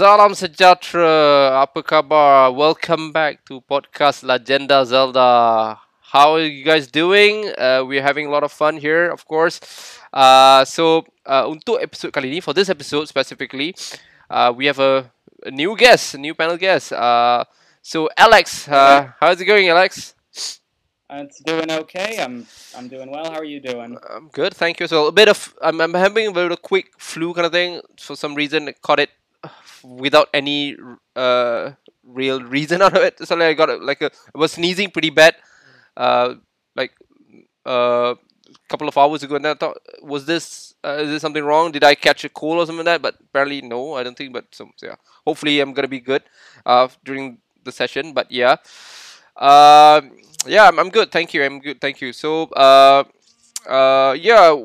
Salam sejahtera. Apa khabar? Welcome back to podcast Legenda Zelda. How are you guys doing? Uh, we're having a lot of fun here, of course. Uh, so uh, untuk episode kali ini, for this episode specifically, uh, we have a, a new guest, a new panel guest. Uh, so Alex, uh, how's it going, Alex? It's doing okay. I'm I'm doing well. How are you doing? I'm good, thank you. So a bit of I'm, I'm having a bit of a quick flu kind of thing. For some reason, I caught it without any uh real reason out of it. So like, I got like a I was sneezing pretty bad, uh like uh a couple of hours ago, and I thought, was this uh, is there something wrong? Did I catch a cold or something like that? But apparently no, I don't think. But so, yeah, hopefully I'm gonna be good uh during the session. But yeah, um yeah, I'm, I'm good. Thank you. I'm good. Thank you. So uh uh yeah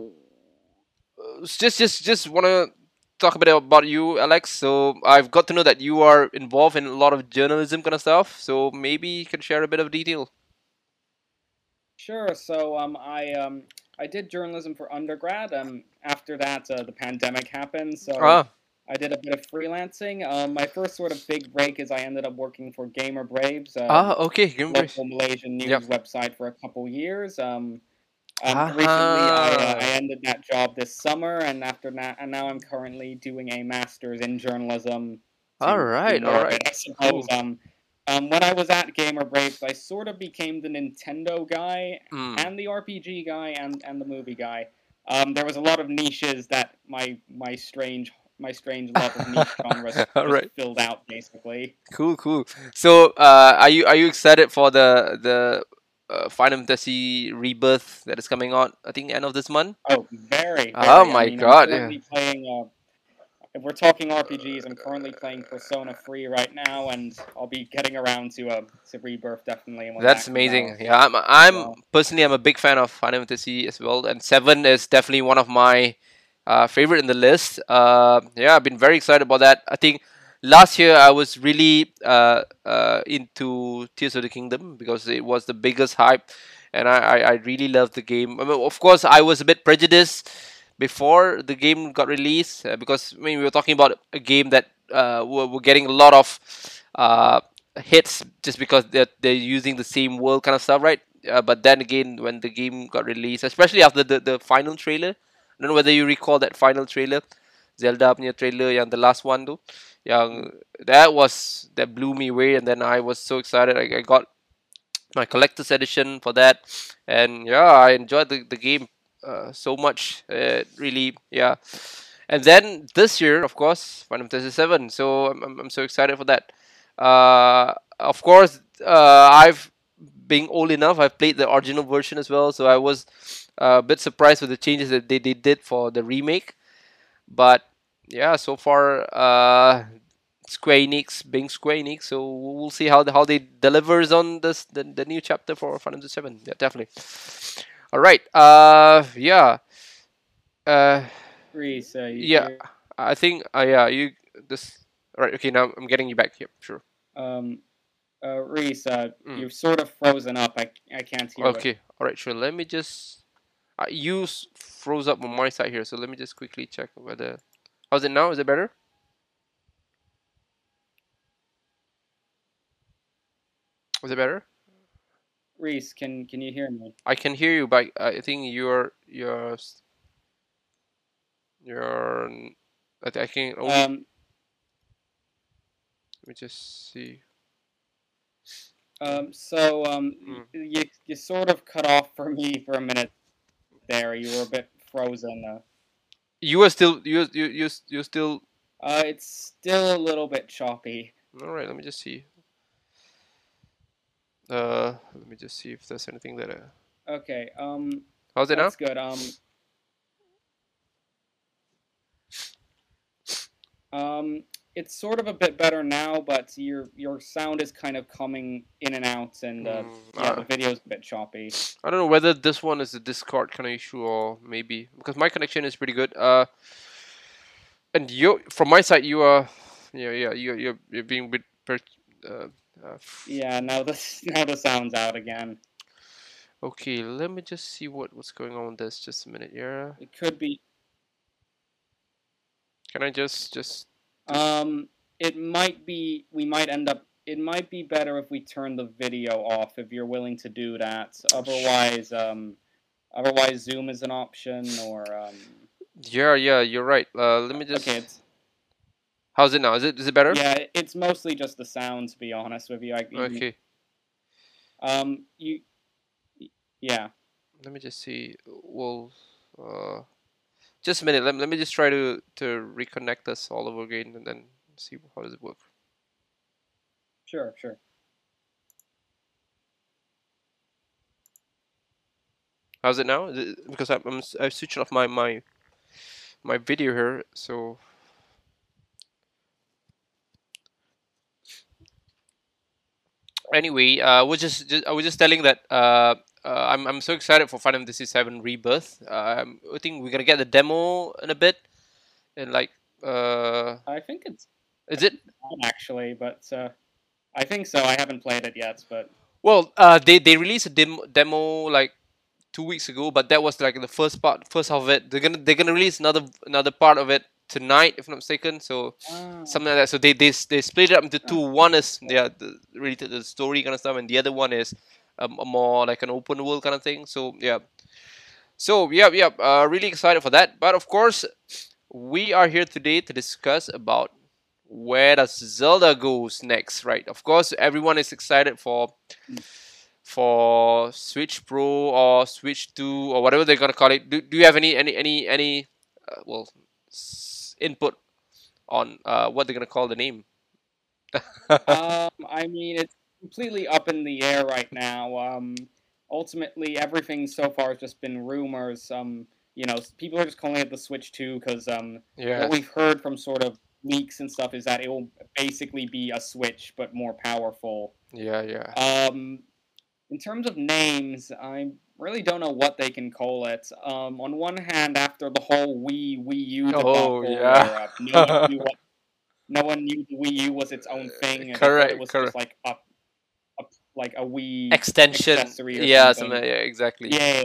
just just just want to talk a bit about you alex so i've got to know that you are involved in a lot of journalism kind of stuff so maybe you can share a bit of detail Sure. So um, I um, I did journalism for undergrad. Um, after that, uh, the pandemic happened, so ah I did a bit of freelancing. Um, my first sort of big break is I ended up working for Gamer Braves, uh, ah okay me local Malaysian news Yep. website for a couple years. Um, um, recently, I, uh, I ended that job this summer, and after that, and now I'm currently doing a master's in journalism. all right all right I suppose. Um, um, when I was at Gamer Braves, I sort of became the Nintendo guy mm. and the RPG guy and, and the movie guy. Um, there was a lot of niches that my my strange my strange love of niche genres Alright. filled out basically. cool cool so uh are you are you excited for the the uh, Final Fantasy Rebirth that is coming out I think end of this month Oh, very. very. Oh I my mean, God, I'm currently playing. Uh, if we're talking RPGs, I'm currently playing Persona 3 right now, and I'll be getting around to uh, to Rebirth definitely. That's that amazing. out. Yeah, I'm I'm Wow. personally I'm a big fan of Final Fantasy as well, and seven is definitely one of my uh, favorite in the list. Uh, yeah, I've been very excited about that. I think last year I was really uh, uh, into Tears of the Kingdom because it was the biggest hype, and I, I, I really loved the game. I mean, of course, I was a bit prejudiced before the game got released uh, because I mean we were talking about a game that uh, we're, we're getting a lot of uh, hits just because they're, they're using the same world kind of stuff, right? Uh, but then again, when the game got released, especially after the, the final trailer, I don't know whether you recall that final trailer, Zelda punya trailer yang the last one tu, yang that was that blew me away, and then I was so excited. I, I got my collector's edition for that, and yeah, I enjoyed the, the game uh, so much. It really, yeah. And then this year, of course, Final Fantasy Seven. So I'm, I'm, I'm so excited for that. Uh, of course, uh, I've being old enough, I've played the original version as well. So I was uh, a bit surprised with the changes that they, they did for the remake. But yeah, so far, uh, Square Enix being Square Enix, so we'll see how the, how they delivers on this the, the new chapter for Final Fantasy Seven. Yeah, definitely. All right. Uh, yeah. Uh, Reese, uh, Yeah. you're- I think. Uh, yeah. You this. All right. Okay. Now I'm getting you back here. Sure. Um, uh, Reese, uh, Mm. you've sort of frozen up. I, I can't hear. Okay. All right. Sure. Let me just. Uh, you froze up on my side here, so let me just quickly check whether. How's it now? Is it better? Is it better? Reese, can can you hear me? I can hear you, but I think you're you're you're. n- I, thi- I can only. Um, let me just see. um, so um, Mm. you you sort of cut off for me for a minute there. You were a bit frozen. Uh, You are still you you you you still. uh, it's still a little bit choppy. All right. Let me just see. Uh, let me just see if there's anything that. Uh, Okay. Um, how's it now? that's good. Um, um, it's sort of a bit better now, but your your sound is kind of coming in and out, and uh, Mm, yeah, uh, the video's a bit choppy. I don't know whether this one is a Discord kind of issue or maybe because my connection is pretty good. Uh, and you from my side, you are, yeah, yeah, you you're you're being a bit, per, uh, uh, Yeah. Now the now the sound's out again. Okay, let me just see what what's going on with this. Just a minute, yeah. It could be. Can I just just Um, it might be we might end up. It might be better if we turn the video off if you're willing to do that. Otherwise, um, otherwise Zoom is an option or um. Yeah, yeah, you're right. Uh, let me just. Okay, it's, How's it now? Is it is it better? yeah, it's mostly just the sound. To be honest with you, I, you- Okay. Um, you, yeah. Let me just see. Well, uh, just a minute. Let, let me just try to to reconnect us all over again and then see how does it work. Sure, sure. How's it now? It, because I'm, I'm s- I've switched off my my my video here, so anyway, uh, we're just, just I was just telling that uh, uh, I'm I'm so excited for Final Fantasy VII Rebirth. Um, I think we're gonna get the demo in a bit, and like, uh, I think it's is it? actually, but uh, I think so. I haven't played it yet, but Well, uh, they they released a demo demo like two weeks ago, but that was like the first part, first half of it. They're gonna they're gonna release another another part of it tonight, if I'm not mistaken. So ah, something like that. So they they, they split it up into two. One is yeah, the, related to the story kind of stuff, and the other one is a more like an open world kind of thing. So yeah, so yeah, yeah, uh, really excited for that. But of course, we are here today to discuss about where does Zelda goes next, right? Of course, everyone is excited for for Switch Pro or Switch Two or whatever they're gonna call it. Do, do you have any any any any uh, well input on uh, what they're gonna call the name? um, I mean, it's completely up in the air right now. Um, ultimately, everything so far has just been rumors. Um, you know, people are just calling it the Switch Two because um, yeah, what we've heard from sort of leaks and stuff is that it will basically be a Switch but more powerful. yeah, yeah. Um, in terms of names, I really don't know what they can call it. Um, on one hand, after the whole Wii Wii U Oh, yeah. where, uh, no, one knew what, no one knew the Wii U was its own thing, and correct, it was correct. just like a like a Wii Extension. Yeah, something. something. Yeah, exactly. Yeah,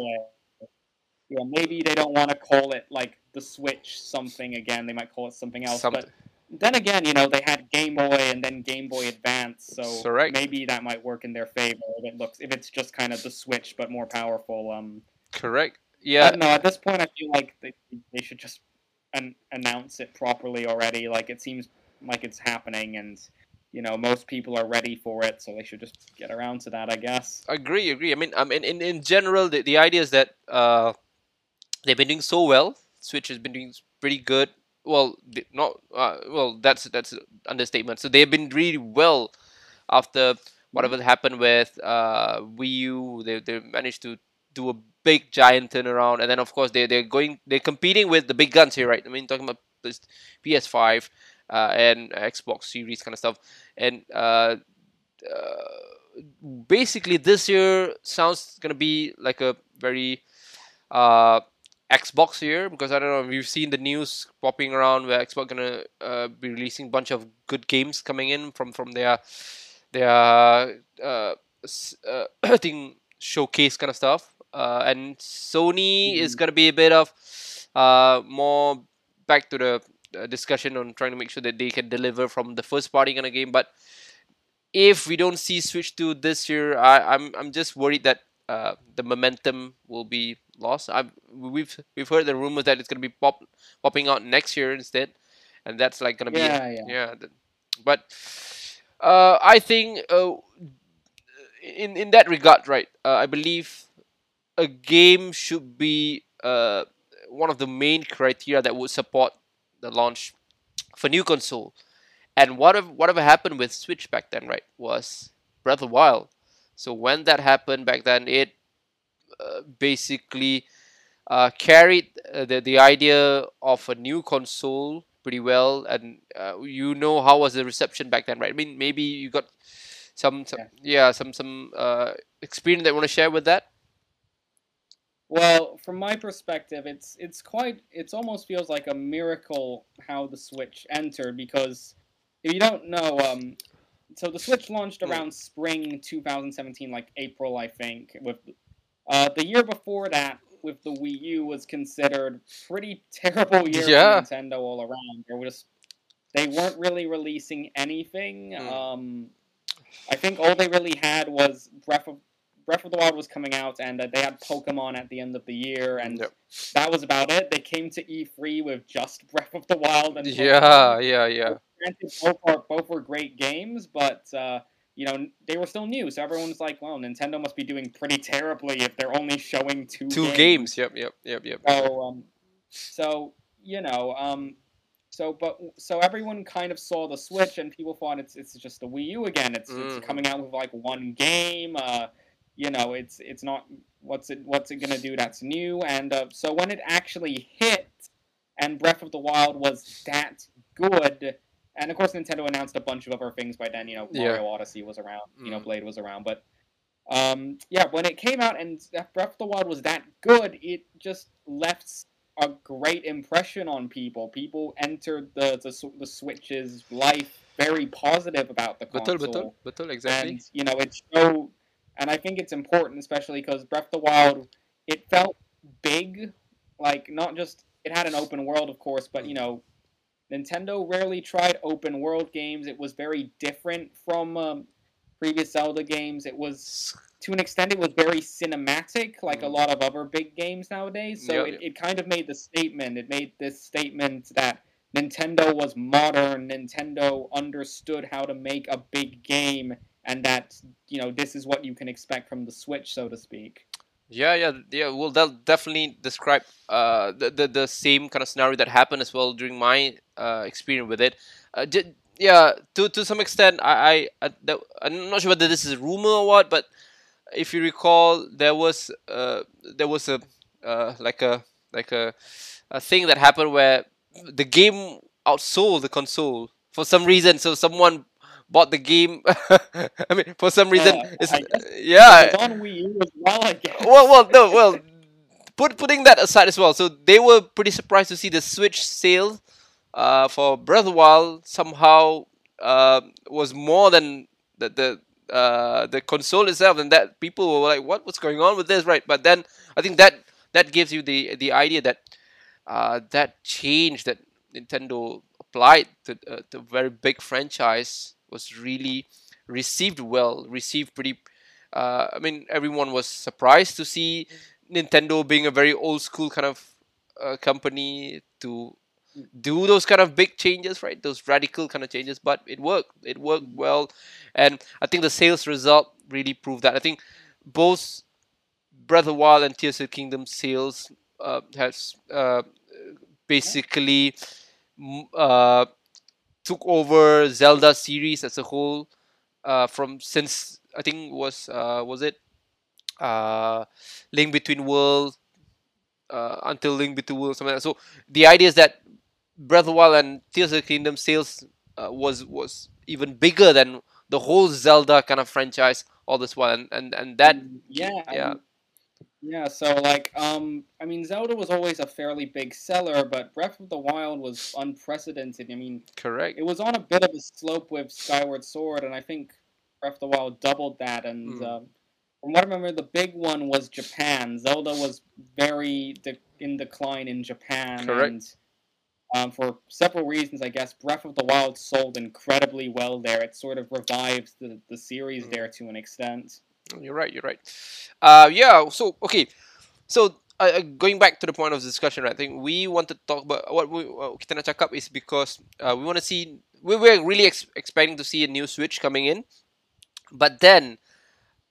yeah. Maybe they don't want to call it like the Switch something again. They might call it something else. Some- But then again, you know, they had Game Boy and then Game Boy Advance, so Correct. maybe that might work in their favor. If it looks, if it's just kind of the Switch but more powerful. Um, correct. Yeah, don't. At this point, I feel like they they should just an- announce it properly already. Like it seems like it's happening, and you know, most people are ready for it, so they should just get around to that. I guess. agree, agree. I mean, I mean, in, in general, the, the idea is that uh, they've been doing so well. Switch has been doing pretty good. Well, not uh, well. That's that's an understatement. So they've been really well after whatever happened with uh, Wii U. They they managed to do a big giant turnaround, and then of course they they're going they're competing with the big guns here, right? I mean, talking about this PS5 uh, and Xbox Series kind of stuff, and uh, uh, basically this year sounds gonna be like a very uh, Xbox year because I don't know we've seen the news popping around where Xbox gonna uh, be releasing a bunch of good games coming in from from their their uh, uh, I showcase kind of stuff uh, and Sony is Mhm. gonna be a bit of uh, more back to the uh, discussion on trying to make sure that they can deliver from the first party kind of game but if we don't see Switch 2 this year, I, I'm I'm just worried that uh, the momentum will be lost. I've we've we've heard the rumors that it's gonna be pop popping out next year instead, and that's like gonna Yeah, be yeah. yeah. th- But uh, I think uh, in in that regard, right? Uh, I believe a game should be uh, one of the main criteria that would support the launch for new console. And whatever whatever happened with Switch back then, right, was Breath of Wild. So when that happened back then, it uh, basically uh, carried uh, the the idea of a new console pretty well. And uh, you know how was the reception back then, right? I mean, maybe you got some, some yeah. some some uh, experience that you want to share with that. Well, from my perspective, it's it's quite it's almost feels like a miracle how the Switch entered because if you don't know, um, so the Switch launched Hmm. around spring 2017, like April, I think. With uh, the year before that, with the Wii U, was considered pretty terrible year Yeah. for Nintendo all around. There was they weren't really releasing anything. Mm. Um, I think all they really had was Breath of Breath of the Wild was coming out, and uh, they had Pokemon at the end of the year, and Yep. that was about it. They came to E3 with just Breath of the Wild and Pokemon. Yeah, yeah, yeah. Both are both were great games, but uh, you know they were still new, so everyone's like, "Well, Nintendo must be doing pretty terribly if they're only showing two Two games. Yep, yep, yep, yep. So, um, so you know, um, so but so everyone kind of saw the Switch, and people thought it's it's just the Wii U again. It's Mhm. it's coming out with like one game. Uh, you know, it's it's not what's it what's it gonna do that's new. And uh, so when it actually hit, and Breath of the Wild was that good. And of course, Nintendo announced a bunch of other things by then. You know, Yeah. Mario Odyssey was around. You know, Mm. Blade was around. But um, yeah, when it came out and Breath of the Wild was that good, it just left a great impression on people. People entered the the, the Switch's life very positive about the console. Betul, betul, betul, exactly. And you know, it showed, and I think it's important, especially because Breath of the Wild, it felt big, like not just it had an open world, of course, but you know, Nintendo rarely tried open world games. It was very different from um, previous Zelda games. It was to an extent, it was very cinematic, like a Mm. lot of other big games nowadays. So Yeah, it, it kind of made the statement. It made this statement that Nintendo was modern. Nintendo understood how to make a big game, and that you know this is what you can expect from the Switch, so to speak. Yeah, yeah, yeah. Well, they'll definitely describe uh the, the the same kind of scenario that happened as well during my uh experience with it. Uh, j- yeah, to to some extent, I I, I that- I'm not sure whether this is a rumor or what, but if you recall, there was uh there was a uh like a like a a thing that happened where the game outsold the console for some reason. So someone bought the game. I mean, for some reason, Uh, it's yeah. On Wii U as well, I guess. well, well, no, well, put putting that aside as well. So they were pretty surprised to see the Switch sale uh, for Breath of the Wild somehow uh, was more than the the uh, the console itself, and that people were like, "What? What's going on with this?" Right? But then I think that that gives you the the idea that uh, that change that Nintendo applied to uh, the very big franchise was really received well, received pretty. Uh, I mean, everyone was surprised to see Nintendo being a very old school kind of uh, company to do those kind of big changes, right? Those radical kind of changes, but it worked. It worked well, and I think the sales result really proved that. I think both Breath of the Wild and Tears of the Kingdom sales uh, has uh, basically uh, took over Zelda series as a whole uh, from since I think was uh, was it uh, Link Between Worlds uh, until Link Between Worlds something like that. So the idea is that Breath of the Wild and Tears of the Kingdom sales uh, was was even bigger than the whole Zelda kind of franchise all this while, and and, and that yeah, I yeah. mean- yeah. So like, um, I mean, Zelda was always a fairly big seller, but Breath of the Wild was unprecedented. I mean, correct. it was on a bit of a slope with Skyward Sword, and I think Breath of the Wild doubled that. And Mm. um, from what I remember, the big one was Japan. Zelda was very de- in decline in Japan, Correct. and um, for several reasons, I guess Breath of the Wild sold incredibly well there. It sort of revived the the series Mm. there to an extent. You're right. You're right. Uh, yeah. So okay. So uh, uh, going back to the point of discussion, right, I think we want to talk about what we uh, kita nak cakap is because uh, we want to see we we're really ex- expecting to see a new Switch coming in, but then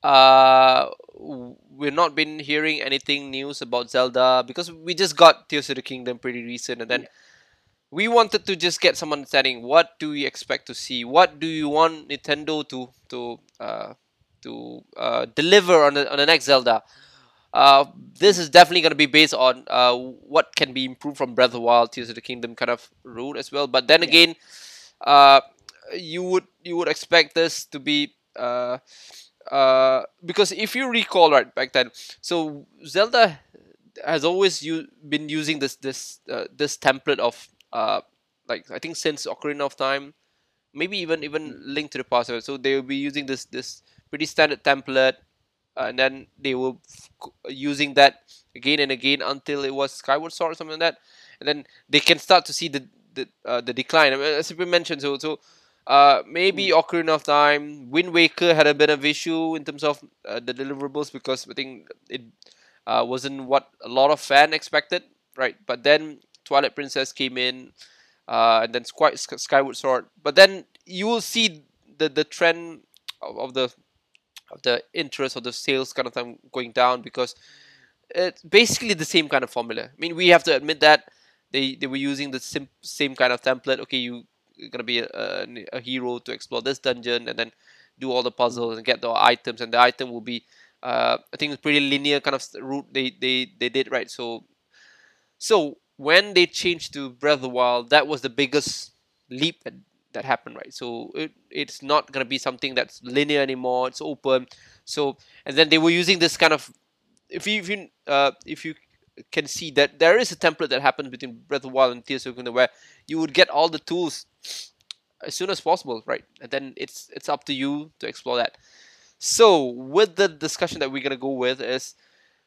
uh, we're not been hearing anything news about Zelda because we just got Tears of the Kingdom pretty recent, and then. We wanted to just get some understanding. What do we expect to see? What do you want Nintendo to to uh, to uh, deliver on the on the next Zelda. Uh, this is definitely going to be based on uh, what can be improved from Breath of the Wild, Tears of the Kingdom kind of route as well. But then Yeah. again, uh, you would you would expect this to be uh, uh, because if you recall right back then, so Zelda has always u- been using this this uh, this template of uh, like I think since Ocarina of Time, maybe even even Link to the Past. So they will be using this this pretty standard template, uh, and then they were using that again and again until it was Skyward Sword or something like that, and then they can start to see the the uh, the decline. I mean, as we mentioned, so so uh, maybe Ocarina of Time, Wind Waker had a bit of issue in terms of uh, the deliverables because I think it uh, wasn't what a lot of fan expected, right? But then Twilight Princess came in, uh, and then quite Skyward Sword. But then you will see the the trend of, of the the interest or the sales kind of thing going down because it's basically the same kind of formula. I mean, we have to admit that they they were using the same same kind of template. Okay, you you're gonna be a, a, a hero to explore this dungeon and then do all the puzzles and get the items, and the item will be uh, I think it's pretty linear kind of route they they they did right. So so when they changed to Breath of the Wild, that was the biggest leap that, that happened, right? So it, it's not gonna be something that's linear anymore. It's open. So and then they were using this kind of if you if you uh, if you can see that there is a template that happens between Breath of Wild and Tears of Kingdom where you would get all the tools as soon as possible, right? And then it's it's up to you to explore that. So with the discussion that we're gonna go with is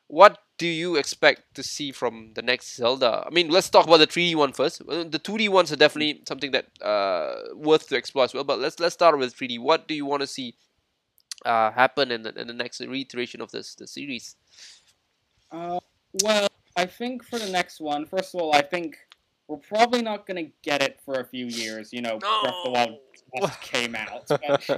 what do you expect to see from the next Zelda? I mean, let's talk about the 3D one first. The 2D ones are definitely something that uh worth to explore as well. But let's let's start with 3D. What do you want to see uh happen in the, in the next reiteration of this the series? Uh, well, I think for the next one, first of all, I think we're probably not going to get it for a few years. You know, no. Breath of the Wild just came out. But,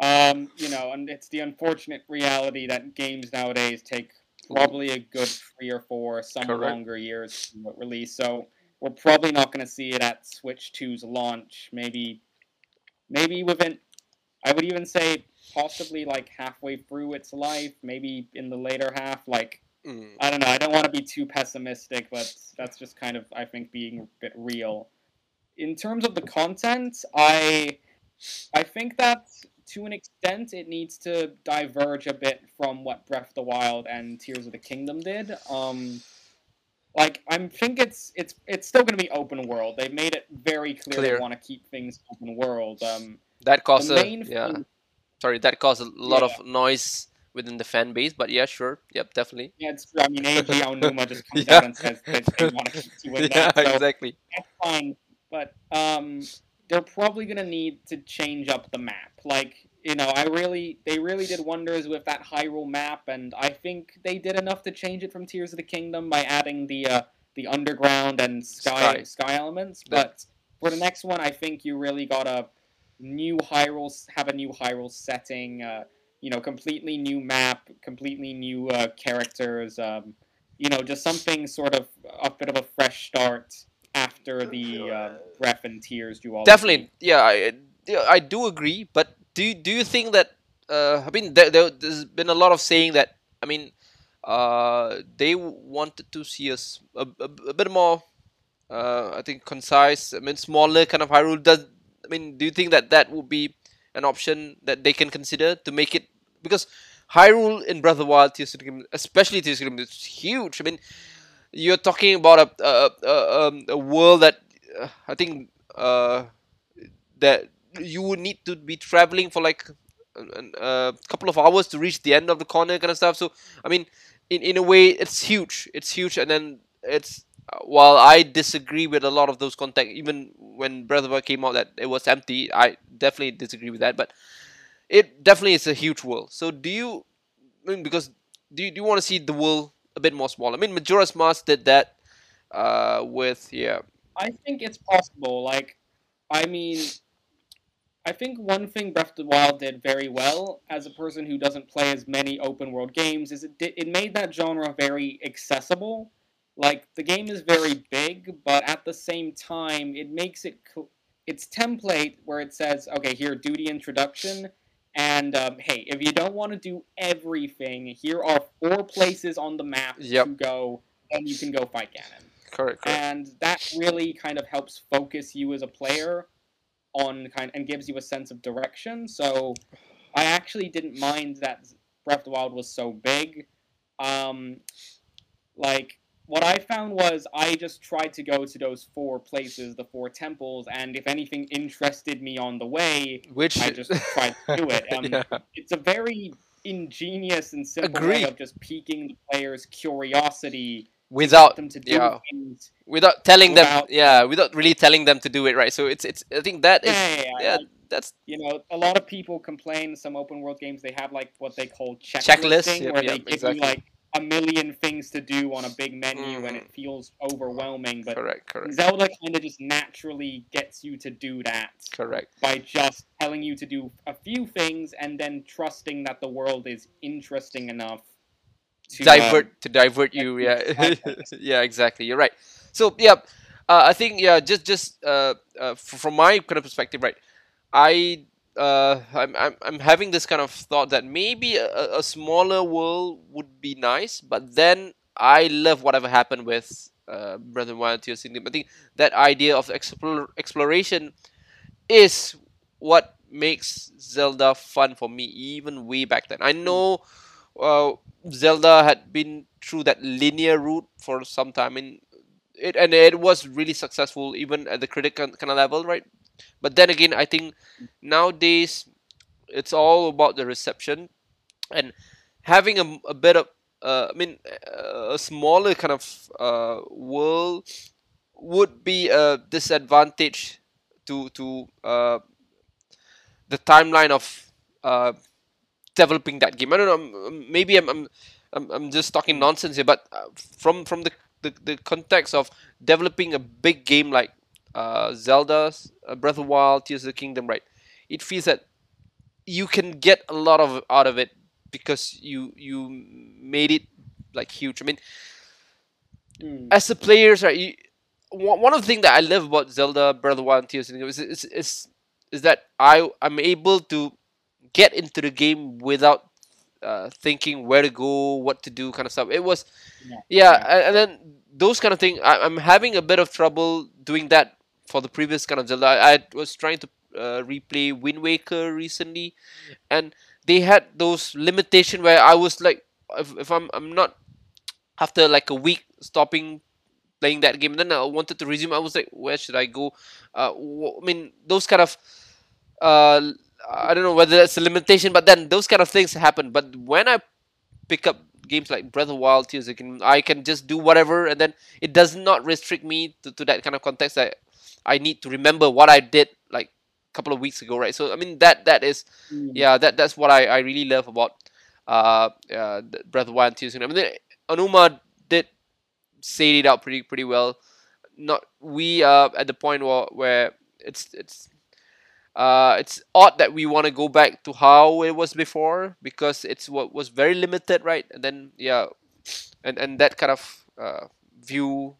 um, you know, and it's the unfortunate reality that games nowadays take probably a good three or four, some Correct. longer years release. So we're probably not going to see it at Switch 2's launch. Maybe, maybe within, I would even say possibly like halfway through its life, maybe in the later half, like Mm. I don't know. I don't want to be too pessimistic, but that's just kind of I think being a bit real. In terms of the content, I I think that to an extent it needs to diverge a bit from what Breath of the Wild and Tears of the Kingdom did. Um, like I think it's it's it's still going to be open world. They made it very clear, clear. they want to keep things open world. Um, that caused a, yeah. Thing, Sorry, that caused a lot yeah. of noise within the fan base. But yeah, sure, yep, definitely. Yeah, it's true. I mean, Eiji Aonuma just comes yeah. out and says that they want to keep doing yeah, that. So exactly. That's fine, but um, they're probably gonna need to change up the map. Like, you know, I really, they really did wonders with that Hyrule map, and I think they did enough to change it from Tears of the Kingdom by adding the uh, the underground and sky sky, sky elements. But for the next one, I think you really gotta new Hyrule, have a new Hyrule setting. Uh, you know, completely new map, completely new uh, characters. Um, you know, just something sort of a bit of a fresh start after the uh, breath and tears do all. Definitely, yeah, I, I do agree. But do you, do you think that? Uh, I mean, there, there, has been a lot of saying that. I mean, uh, they wanted to see us a, a, a bit more. Uh, I think concise. I mean, smaller kind of Hyrule. Does I mean? Do you think that that would be an option that they can consider to make it because Hyrule in Breath of the Wild, Tears of the Kingdom, especially Tears of the Kingdom, is huge. I mean, you're talking about a a, a, um, a world that uh, I think uh, that you would need to be traveling for like a, a, couple of hours to reach the end of the corner, kind of stuff. So, I mean, in in a way, it's huge. It's huge, and then it's while I disagree with a lot of those context, even when Breath of Wild came out that it was empty, I definitely disagree with that. But it definitely is a huge world. So do you, I mean, because do you, do you want to see the world a bit more small? I mean, Majora's Mask did that uh, with, yeah. I think it's possible. Like, I mean, I think one thing Breath of the Wild did very well, as a person who doesn't play as many open world games, is it it made that genre very accessible. Like the game is very big, but at the same time, it makes it its template where it says, "Okay, here, the introduction," And um, hey, if you don't want to do everything, here are four places on the map yep. to go, and you can go fight Ganon. Correct, correct. And that really kind of helps focus you as a player on kind and gives you a sense of direction. So I actually didn't mind that Breath of the Wild was so big. Um, like what I found was I just tried to go to those four places, the four temples, and if anything interested me on the way, which I just tried to do it. Um, yeah. It's a very ingenious and simple Agreed. way of just piquing the player's curiosity without them to do yeah things. without telling them yeah without really telling them to do it right so it's it's i think that is Yeah, yeah, yeah, like, that's you know, a lot of people complain some open world games they have like what they call Checklist, checklisting, yep, where yep, they give exactly. you like a million things to do on a big menu and Mhm. it feels overwhelming. But correct correct Zelda kind of just naturally gets you to do that correct by just telling you to do a few things and then trusting that the world is interesting enough to uh, divert to divert you yeah Exactly. yeah exactly you're right so yeah uh, i think yeah just just uh, uh, from my kind of perspective right i uh, I'm, I'm, I'm having this kind of thought that maybe a, a- smaller world would be nice but then i love whatever happened with uh, the Wild Tears Kingdom. I think that idea of explore, exploration is what makes Zelda fun for me even way back then. I know uh, Zelda had been through that linear route for some time and it and it was really successful even at the critic kind of level, right? But then again, I think nowadays it's all about the reception and having a, a bit of uh, I mean a smaller kind of uh, world would be a disadvantage to to uh, the timeline of uh, developing that game. I don't know. Maybe I'm I'm, I'm, I'm just talking nonsense here, but uh, from from the, the, the context of developing a big game like uh, Zelda's uh, Breath of the Wild, Tears of the Kingdom, right? It feels that you can get a lot of out of it because you you made it like huge. I mean, Mm. as the players, right? You, one one of the things that I love about Zelda Breath of the Wild and Tears of the Kingdom is, is, is, is that I I'm able to get into the game without uh, thinking where to go, what to do, kind of stuff. It was, Yeah. yeah, Yeah. and, and then those kind of things. I'm having a bit of trouble doing that for the previous kind of Zelda. I, I was trying to uh, replay Wind Waker recently, and they had those limitation where I was like, if, if I'm I'm not after like a week stopping playing that game, then I wanted to resume. I was like, where should I go? Uh, I mean, those kind of uh, I don't know whether that's a limitation, but then those kind of things happen. But when I pick up games like Breath of Wild, Tears of Kingdom, I can just do whatever, and then it does not restrict me to, to that kind of context I need to remember what I did like a couple of weeks ago, right? So I mean that that is Mm. yeah that that's what I, I really love about uh, uh the Breath of Wild and Tears I mean Aonuma did say it out pretty pretty well. Not we are at the point where, where it's it's uh it's odd that we want to go back to how it was before because it's what was very limited, right? And then yeah, and and that kind of uh, view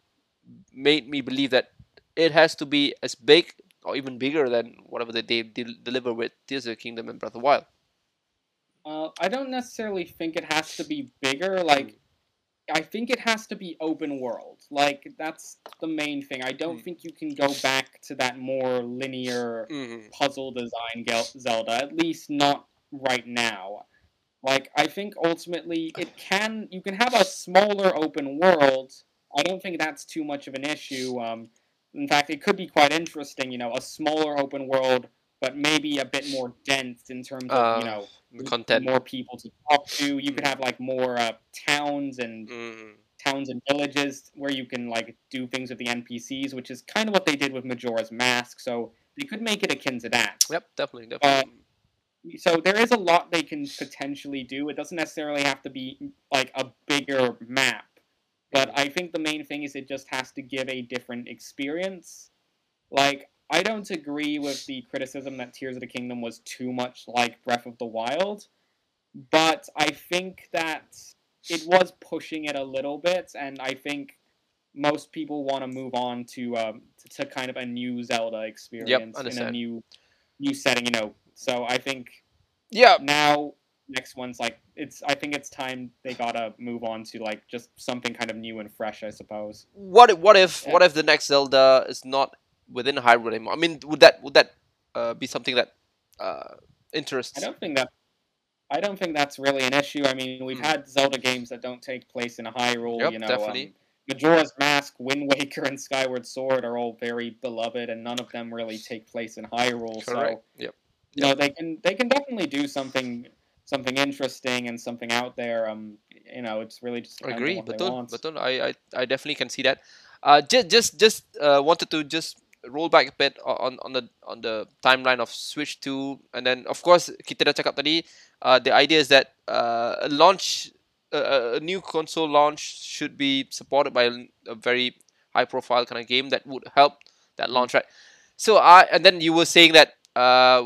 made me believe that it has to be as big or even bigger than whatever that they del- deliver with Tears of the Kingdom and Breath of the Wild. Uh, I don't necessarily think it has to be bigger. Like, I think it has to be open world. Like, that's the main thing. I don't Mm. think you can go back to that more linear Mm-hmm. puzzle design Zelda. At least not right now. Like, I think ultimately it can. You can have a smaller open world. I don't think that's too much of an issue. Um, in fact, it could be quite interesting. You know, a smaller open world, but maybe a bit more dense in terms of Uh, you know Content. more people to talk to. You could have like more uh, towns and Mm-hmm. towns and villages where you can like do things with the NPCs, which is kind of what they did with Majora's Mask. So they could make it akin to that. Yep, definitely, definitely. So there is a lot they can potentially do. It doesn't necessarily have to be like a bigger map, but I think the main thing is it just has to give a different experience. Like I don't agree with the criticism that Tears of the Kingdom was too much like Breath of the Wild, but I think that it was pushing it a little bit, and I think most people want to move on to um, to, to kind of a new Zelda experience in a new new setting, you know. So I think yeah, now next one's like it's I think it's time they gotta move on to like just something kind of new and fresh, I suppose. what if, what if Yeah. what if the next Zelda is not within Hyrule anymore? I mean, would that would that uh, be something that uh, interests? I don't think that I don't think that's really an issue. I mean, we've Mm. had Zelda games that don't take place in Hyrule, Yep, you know. definitely. Um, Majora's Mask, Wind Waker, and Skyward Sword are all very beloved, and none of them really take place in Hyrule. Correct. So Yep. you know they can they can definitely do something something interesting and something out there. Um, you know, it's really just on Agree, what they betul, want. betul. I, I, I definitely can see that. Uh, just, just, just uh, wanted to just roll back a bit on on the on the timeline of Switch 2, and then of course kita dah cakap tadi. Uh, the idea is that uh, a launch, uh, a new console launch should be supported by a, a very high profile kind of game that would help that launch, right? So I and then you were saying that uh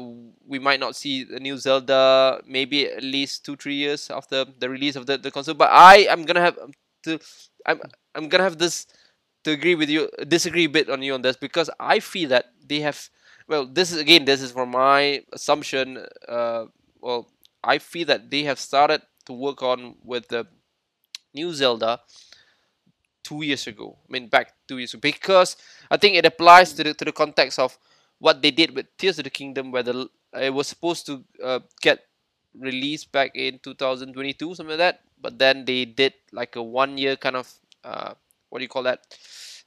we might not see the new Zelda maybe at least two three years after the release of the, the console. But I am gonna have um, to I'm I'm gonna have this to agree with you disagree a bit on you on this because I feel that they have well this is again this is from my assumption uh well I feel that they have started to work on with the new Zelda two years ago. I mean back two years ago because I think it applies to the to the context of what they did with Tears of the Kingdom, where the it was supposed to uh, get released back in 2022, something like that. But then they did like a one year kind of uh, what do you call that?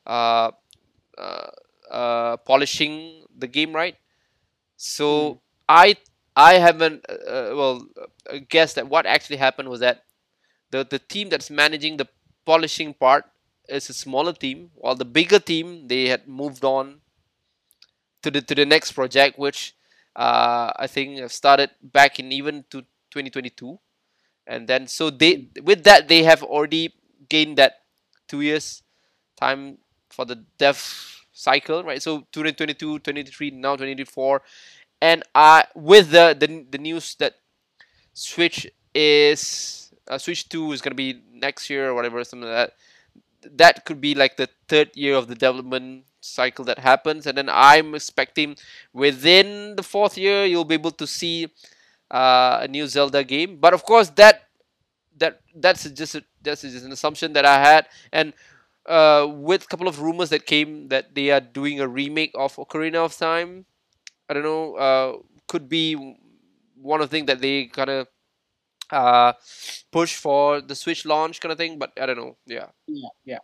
Uh, uh, uh, polishing the game, right? So I I haven't uh, uh, well guessed that what actually happened was that the the team that's managing the polishing part is a smaller team, while the bigger team they had moved on to the to the next project, which uh, I think have started back in even to 2022, and then so they with that they have already gained that two years time for the dev cycle, right? So 2022, 2023, now 2024, and I with the the, the news that Switch is uh, Switch Two is gonna be next year or whatever, something like that. That could be like the third year of the development cycle that happens, and then I'm expecting within the fourth year you'll be able to see uh, a new Zelda game. But of course, that that that's just a, that's just an assumption that I had, and uh, with a couple of rumors that came that they are doing a remake of Ocarina of Time. I don't know. Uh, could be one of the things that they kind of uh, push for the Switch launch kind of thing. But I don't know. Yeah. Yeah, yeah.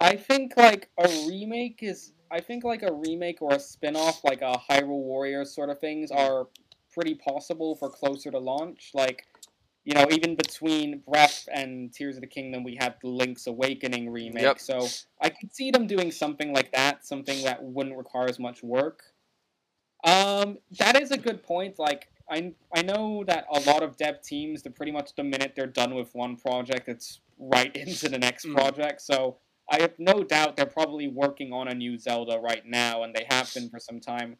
I think like a remake is. I think like a remake or a spin-off, like a Hyrule Warriors sort of things, are pretty possible for closer to launch. Like, you know, even between Breath and Tears of the Kingdom, we had the Link's Awakening remake. Yep. So I could see them doing something like that, something that wouldn't require as much work. Um, that is a good point. Like, I I know that a lot of dev teams, the pretty much the minute they're done with one project, it's right into the next Mm. project. So I have no doubt they're probably working on a new Zelda right now, and they have been for some time.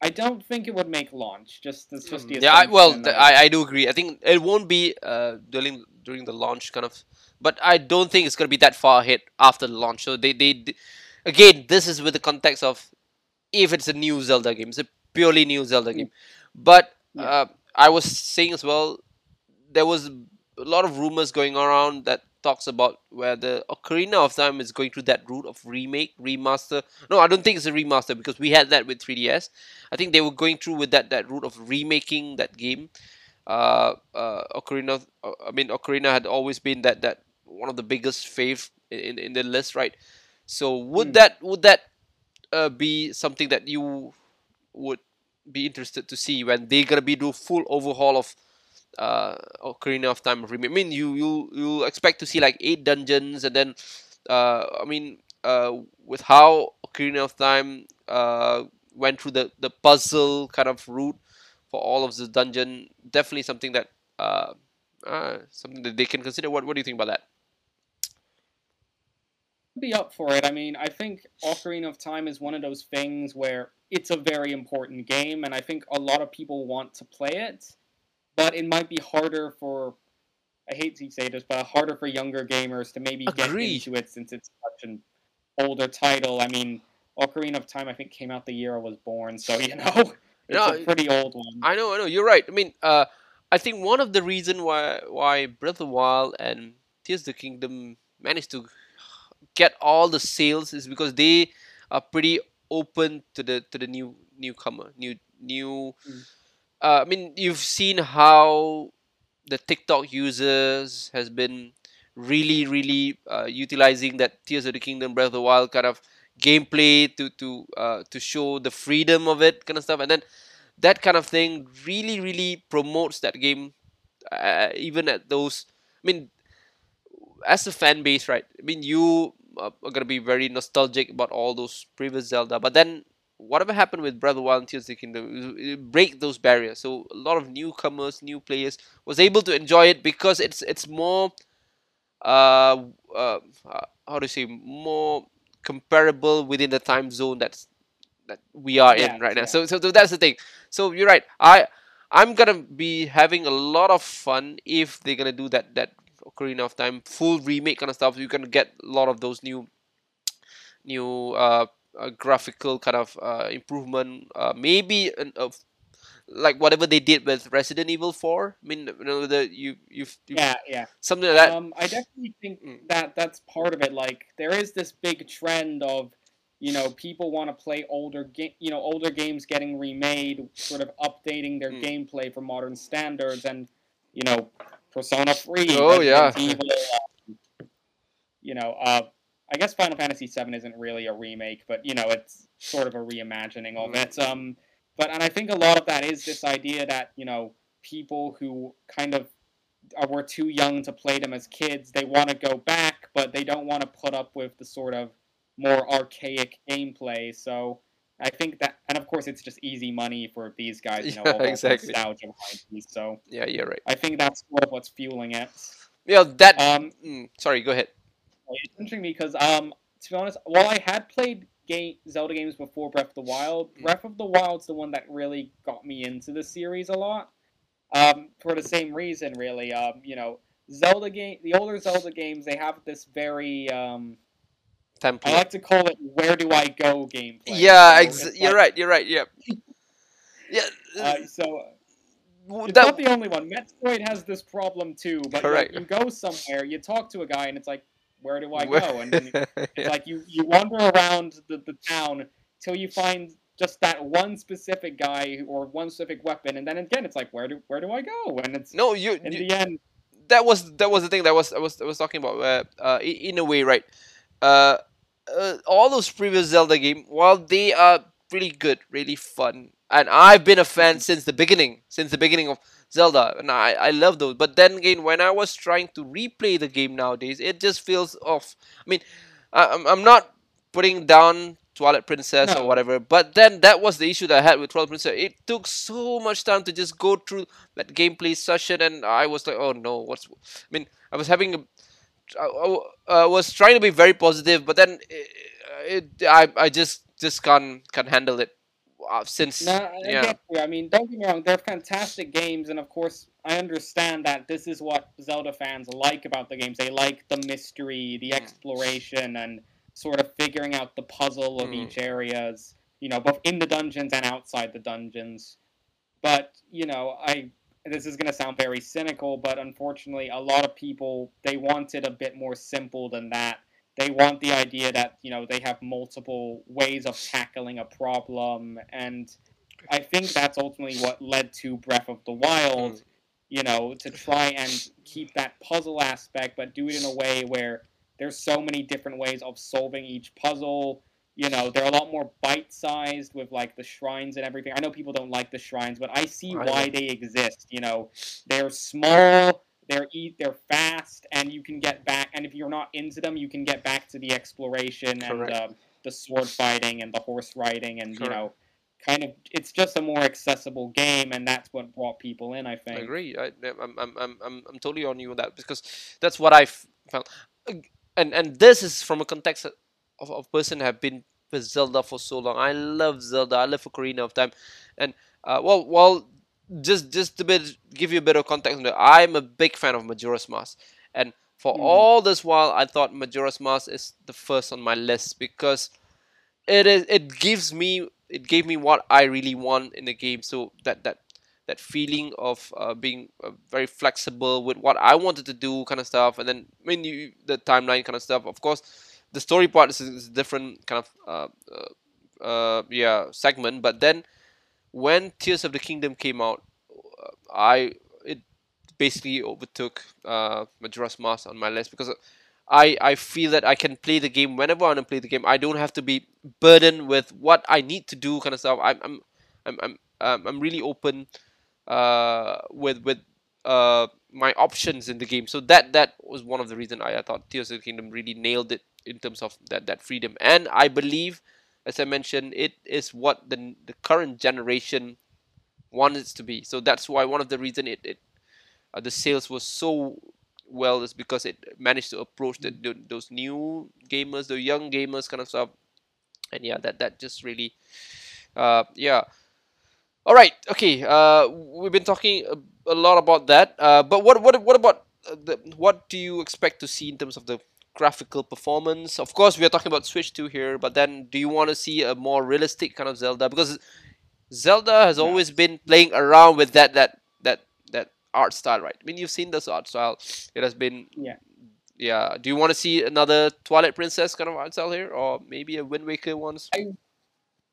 I don't think it would make launch. Just that's just the Mm, yeah, I, well, th- I- I, do agree. I think it won't be uh, during during the launch kind of, but I don't think it's gonna be that far ahead after the launch. So they they, d again, this is with the context of if it's a new Zelda game, it's a purely new Zelda game. But Yeah. uh, I was saying as well, there was a lot of rumors going around that talks about where the Ocarina of Time is going through that route of remake, remaster. No, I don't think it's a remaster because we had that with 3DS. I think they were going through with that that route of remaking that game. Uh, uh, Ocarina. I mean, Ocarina had always been that that one of the biggest fave in in the list, right? So would Hmm. that would that uh, be something that you would be interested to see when they're gonna be do full overhaul of uh Ocarina of Time remake? I mean, you you you expect to see like eight dungeons, and then uh, I mean, uh, with how Ocarina of Time uh went through the the puzzle kind of route for all of the dungeon, definitely something that uh, uh something that they can consider. What what do you think about that? be up for it. I mean, I think Ocarina of Time is one of those things where it's a very important game, and I think a lot of people want to play it, but it might be harder for. I hate to say this, but harder for younger gamers to maybe Agree. get into it since it's such an older title. I mean, Ocarina of Time, I think, came out the year I was born, so you know, it's No, a pretty old one. I know, I know. You're right. I mean, uh, I think one of the reason why why Breath of the Wild and Tears of the Kingdom managed to get all the sales is because they are pretty open to the to the new newcomer, new new. Mm. Uh, I mean, you've seen how the TikTok users has been really, really uh, utilizing that Tears of the Kingdom, Breath of the Wild kind of gameplay to to uh, to show the freedom of it kind of stuff, and then that kind of thing really, really promotes that game uh, even at those. I mean, as a fan base, right? I mean, you are gonna be very nostalgic about all those previous Zelda, but then whatever happened with Breath of the Wild and Tears of the Kingdom, break those barriers. So a lot of newcomers, new players was able to enjoy it because it's it's more, uh, uh, how to say, more comparable within the time zone that's that we are Yeah, in right now. yeah. So, so so that's the thing. So you're right. I I'm gonna be having a lot of fun if they're gonna do that that Ocarina of Time full remake kind of stuff. You're gonna get a lot of those new new uh, uh graphical kind of uh improvement. Uh, maybe an, of like whatever they did with Resident Evil 4. I mean, you know, the you you've, you've Yeah, yeah. something like that. Um, I definitely think Mm. that that's part of it. Like there is this big trend of, you know, people want to play older game, you know, older games getting remade, sort of updating their Mm. gameplay for modern standards, and you know, Persona Three, Oh, Resident yeah. Evil, um, you know, uh, I guess Final Fantasy VII isn't really a remake, but you know, it's sort of a reimagining of it. Um, but and I think a lot of that is this idea that you know people who kind of were too young to play them as kids. They want to go back, but they don't want to put up with the sort of more archaic gameplay. So I think that, and of course, it's just easy money for these guys. You know, Yeah, all exactly. nostalgia behind these. So yeah, you're right. I think that's sort of what's fueling it. Yeah, that. Um, mm, sorry, go ahead. It's interesting because, um, to be honest, while I had played game Zelda games before Breath of the Wild. Breath of the Wild's the one that really got me into the series a lot. Um, for the same reason, really. Um, you know, Zelda game, the older Zelda games, they have this very, um, Template. I like to call it "Where do I go" gameplay. yeah, ex- it's you're right. You're right. Yeah. Yeah. Uh, so it's that, not the only one. Metroid has this problem too. But Correct. like, you go somewhere, you talk to a guy, and it's like, "Where do I go?" And then It's yeah. like you, you wander around the, the town till you find just that one specific guy or one specific weapon, and then again it's like where do where do I go? And it's no, you, in you the end, that was that was the thing that was I was I was talking about. Where uh, in a way, right? Uh, uh, all those previous Zelda game, while they are really good, really fun, and I've been a fan mm-hmm. since the beginning, since the beginning of Zelda, and I I love those. But then again, when I was trying to replay the game nowadays, it just feels off. I mean, I, I'm I'm not putting down Twilight Princess or whatever, but then that was the issue that I had with Twilight Princess. It took so much time to just go through that gameplay session, and I was like, oh no, what's? I mean, I was having a, I, I, I was trying to be very positive, but then it, it I I just just can't can't handle it. Uh, since no, yeah. I mean, don't get me wrong, they're fantastic games, and of course, I understand that this is what Zelda fans like about the games. They like the mystery, the exploration, and sort of figuring out the puzzle of Mm. each areas. You know, both in the dungeons and outside the dungeons. But you know, I this is going to sound very cynical, but unfortunately, a lot of people they want it a bit more simple than that. They want the idea that you know they have multiple ways of tackling a problem, and I think that's ultimately what led to Breath of the Wild. Mm. You know, to try and keep that puzzle aspect, but do it in a way where there's so many different ways of solving each puzzle you know they're a lot more bite-sized with like the shrines and everything i know people don't like the shrines but i see why they exist you know they're small they're eat they're fast and you can get back and if you're not into them you can get back to the exploration and Correct. um, the sword fighting and the horse riding and you know kind of it's just a more accessible game and that's what brought people in i I think agree. I, I'm, I'm, I'm, I'm, I'm totally on you on that because that's what I found. And and this is from a context of a person have been with Zelda for so long. I love Zelda. I love Ocarina of Time, and uh, well, well, just just a bit give you a bit of context. I'm a big fan of Majora's Mask, and for Mm. all this while, I thought Majora's Mask is the first on my list because it is it gives me it gave me what I really want in the game. So that that that feeling of uh, being uh, very flexible with what I wanted to do, kind of stuff, and then when you the timeline kind of stuff. Of course, the story part is, is a different kind of uh, uh, uh, yeah segment. But then when Tears of the Kingdom came out, I it basically overtook uh, Majora's Mask on my list because I I feel that I can play the game whenever I want to play the game. I don't have to be burdened with what I need to do, kind of stuff. I'm I'm I'm I'm um, I'm really open uh, with with uh, my options in the game. So that that was one of the reason I, I thought Tears of the Kingdom really nailed it in terms of that that freedom. And I believe, as I mentioned, it is what the the current generation wants it to be. So that's why one of the reason it, it uh, the sales was so well is because it managed to approach the, the, those new gamers, the young gamers kind of stuff. And yeah, that that just really, uh, yeah. All right, okay. Uh, we've been talking a, a lot about that. Uh, but what what what about the what do you expect to see in terms of the graphical performance? Of course, we are talking about Switch 2 here, but then do you want to see a more realistic kind of Zelda? Because Zelda has always been playing around with that that that that art style, right? I mean, you've seen this art style. It has been Yeah. yeah. Do you want to see another Twilight Princess kind of art style here, or maybe a Wind Waker one?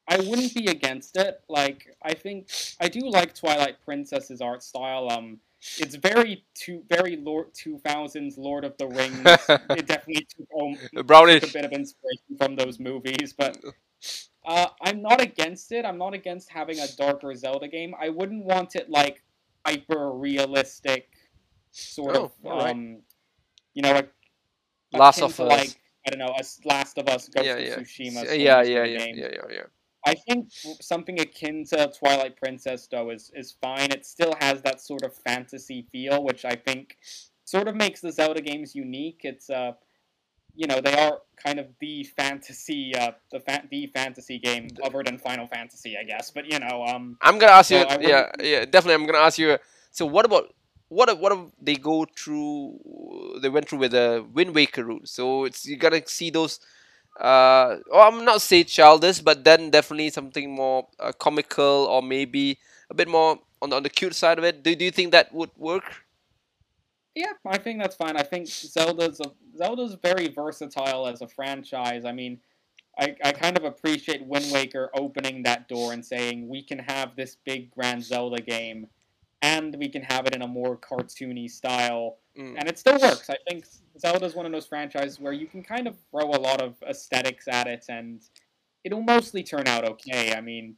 I wouldn't be against it. Like I think I do like Twilight Princess's art style. Um, it's very two very Lord two thousands Lord of the Rings. it definitely took, um, took a bit of inspiration from those movies, but uh, I'm not against it. I'm not against having a darker Zelda game. I wouldn't want it like hyper realistic, sort Oh, of alright. um, you know, like Last of Us. like I don't know, a Last of Us, Ghost Yeah, of yeah. Tsushima. S- sort yeah, yeah, yeah, yeah, yeah, yeah. I think something akin to Twilight Princess though is is fine. It still has that sort of fantasy feel, which I think sort of makes the Zelda games unique. It's uh, you know, they are kind of the fantasy, uh, the fa- the fantasy game other than Final Fantasy, I guess. But you know, um, I'm gonna ask you. So I yeah, yeah, definitely. I'm gonna ask you. So what about what? if- What if they go through? They went through with the Wind Waker route. So it's you gotta see those. Uh, oh, I'm not say childish, but then definitely something more uh, comical or maybe a bit more on the, on the cute side of it. Do, do you think that would work? yeah, I think that's fine. I think Zelda's a, Zelda's very versatile as a franchise. I mean, I, I kind of appreciate Wind Waker opening that door and saying we can have this big grand Zelda game, and we can have it in a more cartoony style, Mm. and it still works. I think Zelda is one of those franchises where you can kind of throw a lot of aesthetics at it, and it'll mostly turn out okay. I mean,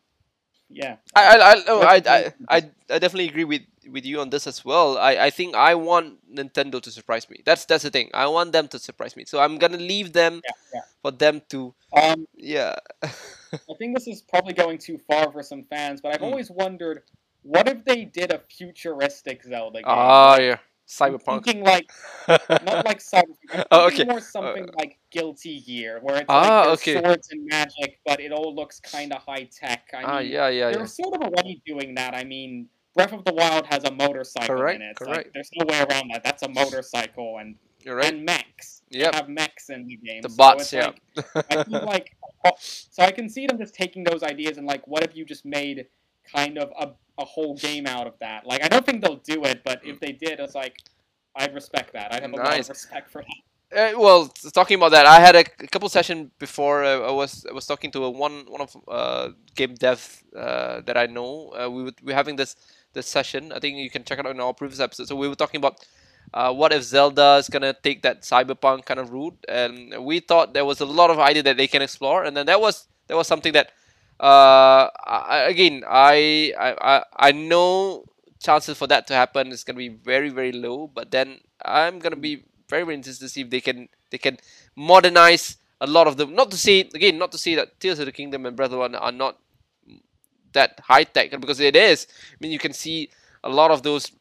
yeah. I I I, no, I, I, I I definitely agree with with you on this as well. I, I think I want Nintendo to surprise me. That's that's the thing. I want them to surprise me. So I'm gonna leave them Yeah, yeah. for them to Um, yeah. I think this is probably going too far for some fans, but I've Mm. always wondered, what if they did a futuristic Zelda game? Ah Like, yeah, I'm cyberpunk. Thinking like not like cyberpunk. Oh, okay. more something like Guilty Gear, where it's Ah, like okay. swords and magic, but it all looks kind of high tech. I ah mean, yeah yeah they're yeah. sort of already doing that. I mean, Breath of the Wild has a motorcycle Correct, in it. Correct. Like, there's no way around that. That's a motorcycle, and You're right. and mechs. Yep. have mechs in the game. The so bots, yeah. like, I feel like so I can see them just taking those ideas and like, what if you just made kind of a, a whole game out of that? Like, I don't think they'll do it, but if they did, it's like, I'd respect that. I'd have a lot of respect for that. Uh, well, talking about that, I had a couple session before. Uh, I was I was talking to a one one of uh, game dev uh, that I know. Uh, we would, we're having this this session. I think you can check it out in our previous episode. So we were talking about uh, what if Zelda is gonna take that cyberpunk kind of route, and we thought there was a lot of idea that they can explore, and then that was that was something that uh, I, again I, I I know chances for that to happen is gonna be very very low, but then I'm gonna be very very interested to see if they can they can modernize a lot of them. Not to say again, not to say that Tears of the Kingdom and Breath of Wild are not that high tech because it is. I mean, you can see a lot of those,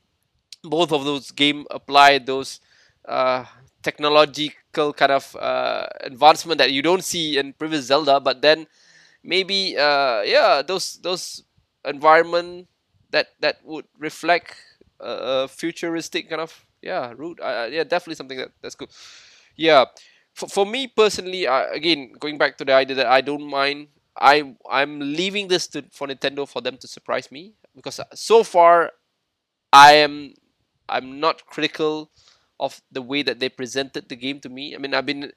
both of those game apply those uh, technological kind of uh, advancement that you don't see in previous Zelda. But then maybe uh, yeah, those those environment that that would reflect a, a futuristic kind of yeah route. Uh, uh, yeah, definitely something that that's good. Yeah, for, for me personally, uh, again going back to the idea that I don't mind. I I'm leaving this to for Nintendo for them to surprise me because uh, so far I am I'm not critical of the way that they presented the game to me. I mean, I've been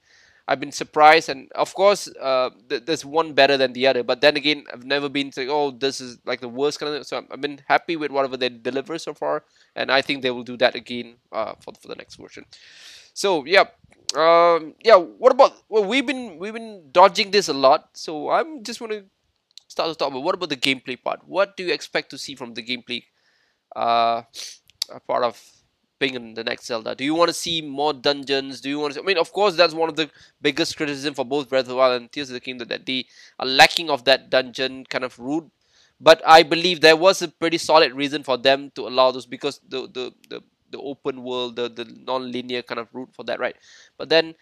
I've been surprised, and of course, uh, th- there's one better than the other. But then again, I've never been to oh, this is like the worst kind of. So I've been happy with whatever they deliver so far, and I think they will do that again uh, for for the next version. So yeah, um, yeah. What about well, we've been we've been dodging this a lot. So I'm just want to start to talk about what about the gameplay part? What do you expect to see from the gameplay uh, part of being in the next Zelda? Do you want to see more dungeons? Do you want to? See, I mean, of course, that's one of the biggest criticism for both Breath of the Wild and Tears of the Kingdom that they are lacking of that dungeon kind of route. But I believe there was a pretty solid reason for them to allow those because the the the, the open world, the the non-linear kind of route for that, right? But then.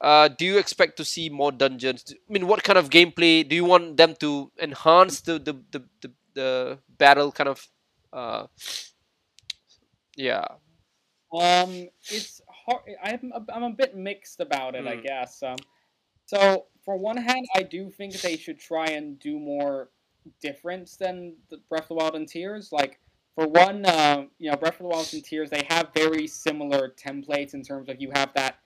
Uh, do you expect to see more dungeons? I mean, what kind of gameplay do you want them to enhance the the, the, the, the battle kind of uh, yeah um, it's hard. I'm a, I'm a bit mixed about it, I Mm. guess. Um, so for one hand, I do think they should try and do more difference than the Breath of the Wild and Tears. Like for one, uh, you know, Breath of the Wild and Tears, they have very similar templates in terms of you have that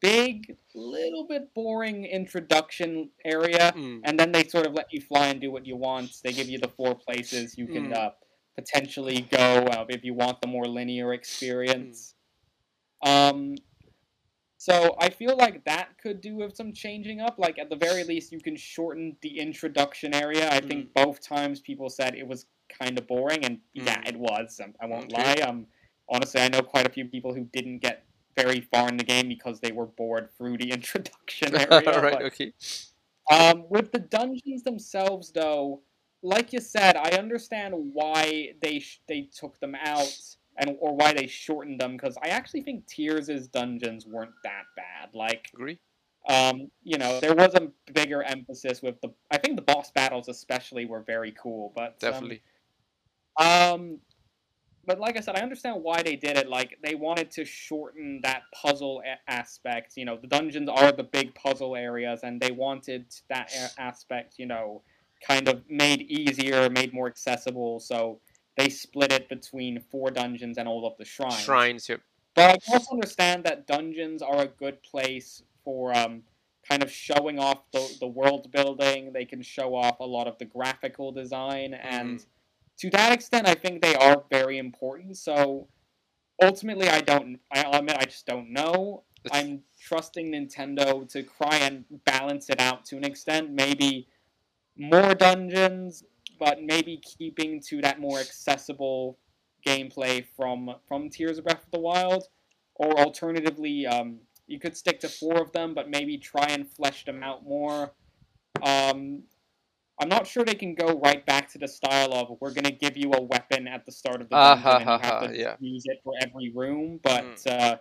big, little bit boring introduction area, Mm. and then they sort of let you fly and do what you want. They give you the four places you can Mm. uh, potentially go uh, if you want the more linear experience. Um, so I feel like that could do with some changing up. Like at the very least, you can shorten the introduction area. I think both times people said it was kind of boring, and yeah, Mm. it was. Um, I won't Okay. lie. Um, honestly, I know quite a few people who didn't get very far in the game because they were bored through the introduction area. right but- okay um, with the dungeons themselves, though, like you said, I understand why they sh- they took them out and or why they shortened them because I actually think Tears' dungeons weren't that bad. Like, agree um, you know, there was a bigger emphasis with the. I think the boss battles especially were very cool, but um, definitely um, but like I said, I understand why they did it. Like they wanted to shorten that puzzle a- aspect. You know, the dungeons are the big puzzle areas, and they wanted that a- aspect, you know, kind of made easier, made more accessible. So they split it between four dungeons and all of the shrines. shrines yep But I also understand that dungeons are a good place for um, kind of showing off the, the world building. They can show off a lot of the graphical design, and to that extent, I think they are very important. So ultimately, I don't. I'll admit, I just don't know. It's- I'm trusting Nintendo to try and balance it out to an extent. Maybe more dungeons, but maybe keeping to that more accessible gameplay from from Tears of Breath of the Wild, or alternatively, um, you could stick to four of them, but maybe try and flesh them out more. Um, I'm not sure they can go right back to the style of we're gonna give you a weapon at the start of the Ah, dungeon ha, and you have ha, to yeah. use it for every room, but Mm. uh,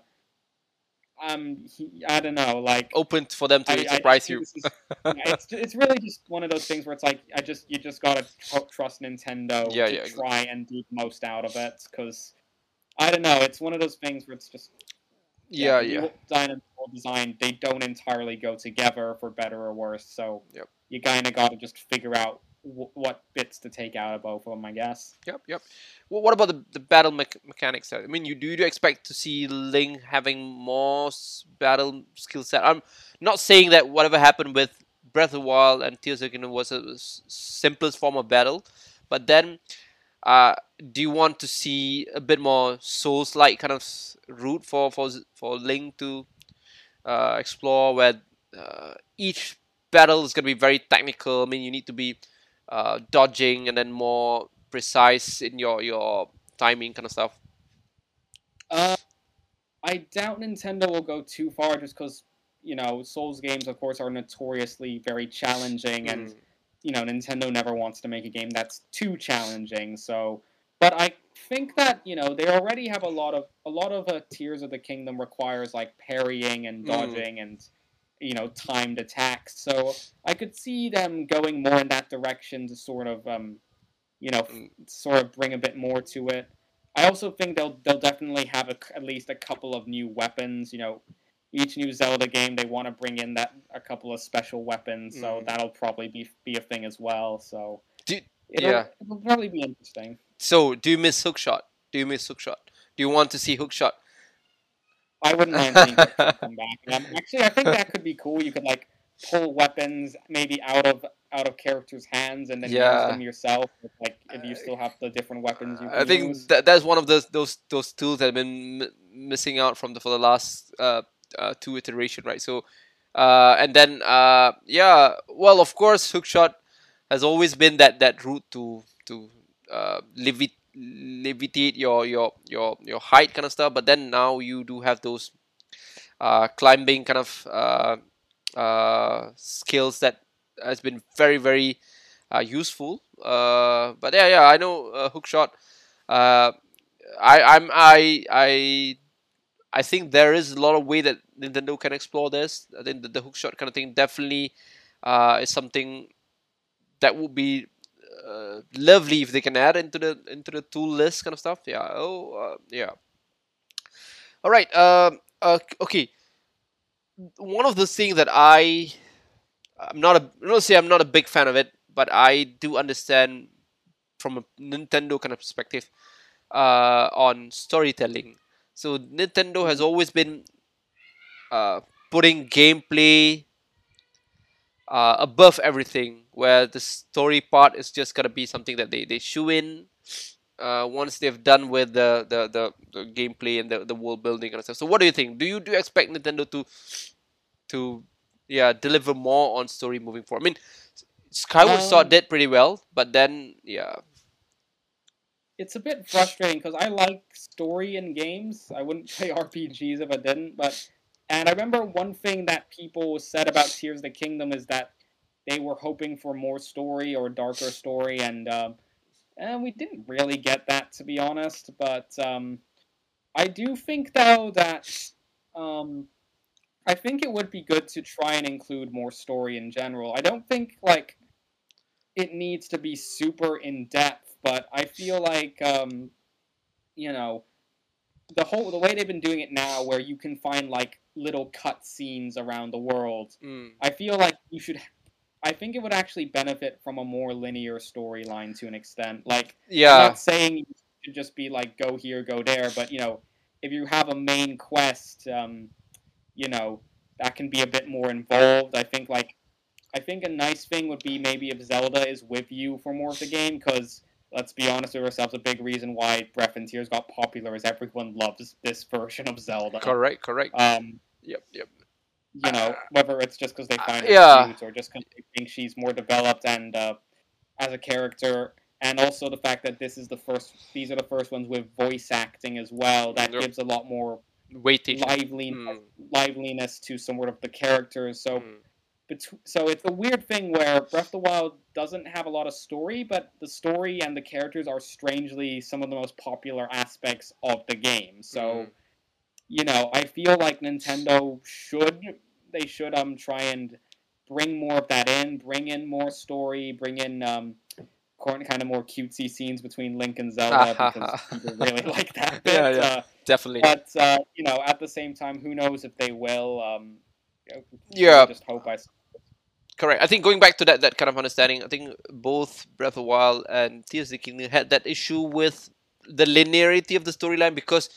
um, he, I don't know, like open for them to I- I surprise just you is- yeah, it's it's really just one of those things where it's like I just you just gotta trust Nintendo Yeah, to yeah, exactly. try and do the most out of it because I don't know. It's one of those things where it's just yeah yeah world design and design they don't entirely go together for better or worse. So Yep. you kind of got to just figure out what bits to take out of both of them, I guess. Yep, yep. Well, what about the, the battle mech- mechanics? I mean, you do you expect to see Link having more battle skill set? I'm not saying that whatever happened with Breath of the Wild and Tears of the Kingdom was s- simplest form of battle, but then, uh, do you want to see a bit more Souls-like kind of route for for for Link to uh, explore, where uh, each battle is going to be very technical? I mean, you need to be uh, dodging and then more precise in your your timing kind of stuff. Uh, I doubt Nintendo will go too far just because you know Souls games, of course, are notoriously very challenging and Mm. you know Nintendo never wants to make a game that's too challenging. So, but I think that you know they already have a lot of a lot of uh, Tears of the Kingdom requires like parrying and Mm. dodging and you know timed attacks. So I could see them going more in that direction to sort of um, you know Mm. sort of bring a bit more to it. I also think they'll they'll definitely have a at least a couple of new weapons. You know, each new Zelda game they want to bring in that a couple of special weapons, so Mm. that'll probably be be a thing as well. So Do- it'll, yeah. it'll probably be interesting. So, do you miss Hookshot? Do you miss Hookshot? Do you want to see Hookshot? I wouldn't mind seeing come back. Um, actually, I think that could be cool. You could like pull weapons maybe out of out of characters' hands and then Yeah. use them yourself. If, like if you still have the different weapons you can I think use. that that's one of those those those tools that have been m- missing out from the for the last uh, uh, two iteration, right? So, uh, and then uh, yeah, well, of course, Hookshot has always been that that route to to uh, levi- levitate your your your your height kind of stuff. But then now you do have those uh, climbing kind of uh, uh, skills that has been very very uh, useful. Uh, but yeah, yeah, I know uh, hookshot. Uh, I I'm I I I think there is a lot of way that Nintendo can explore this. I think the, the hookshot kind of thing definitely is something that would be uh, lovely if they can add into the into the tool list kind of stuff. Yeah. Oh, uh, yeah. All right. Um. Uh, okay. One of the things that I I'm not a not say I'm not a big fan of it, but I do understand from a Nintendo kind of perspective uh, on storytelling. So Nintendo has always been uh, putting gameplay uh, above everything, where the story part is just gonna be something that they they shoe in. Uh, once they've done with the, the, the, the gameplay and the, the world building and stuff. So what do you think? Do you do you expect Nintendo to to yeah deliver more on story moving forward? I mean, Skyward Sword Um, did pretty well, but then yeah, it's a bit frustrating because I like story in games. I wouldn't play RPGs if I didn't, but and I remember one thing that people said about Tears of the Kingdom is that they were hoping for more story or darker story, and um, and we didn't really get that to be honest. But um, I do think though that um, I think it would be good to try and include more story in general. I don't think like it needs to be super in depth, but I feel like um, you know the whole the way they've been doing it now, where you can find like little cut scenes around the world. mm, I feel like you should. I think it would actually benefit from a more linear storyline to an extent. Like I'm yeah, not saying you should just be like go here, go there, but you know, if you have a main quest, um, you know, that can be a bit more involved. I think like, I think a nice thing would be maybe if Zelda is with you for more of the game, because let's be honest with ourselves, a big reason why Breath and Tears got popular is everyone loves this version of Zelda. correct, correct. Um, Yep, yep. You know, whether it's just because they find her yeah. cute or just because they think she's more developed and uh, as a character, and also the fact that this is the first; these are the first ones with voice acting as well. That Yep. gives a lot more Weightage. liveliness, Mm, liveliness to somewhat of the characters. So, mm. so it's a weird thing where Breath of the Wild doesn't have a lot of story, but the story and the characters are strangely some of the most popular aspects of the game. So Mm. you know, I feel like Nintendo should they should um try and bring more of that in, bring in more story, bring in um kind of more cutesy scenes between Link and Zelda because people really like that bit. Yeah, yeah. Uh, Definitely. but uh, you know, at the same time, who knows if they will? Um, you know, Yeah. Just hope I. Correct. I think going back to that that kind of understanding, I think both Breath of the Wild and Tears of the Kingdom had that issue with the linearity of the storyline because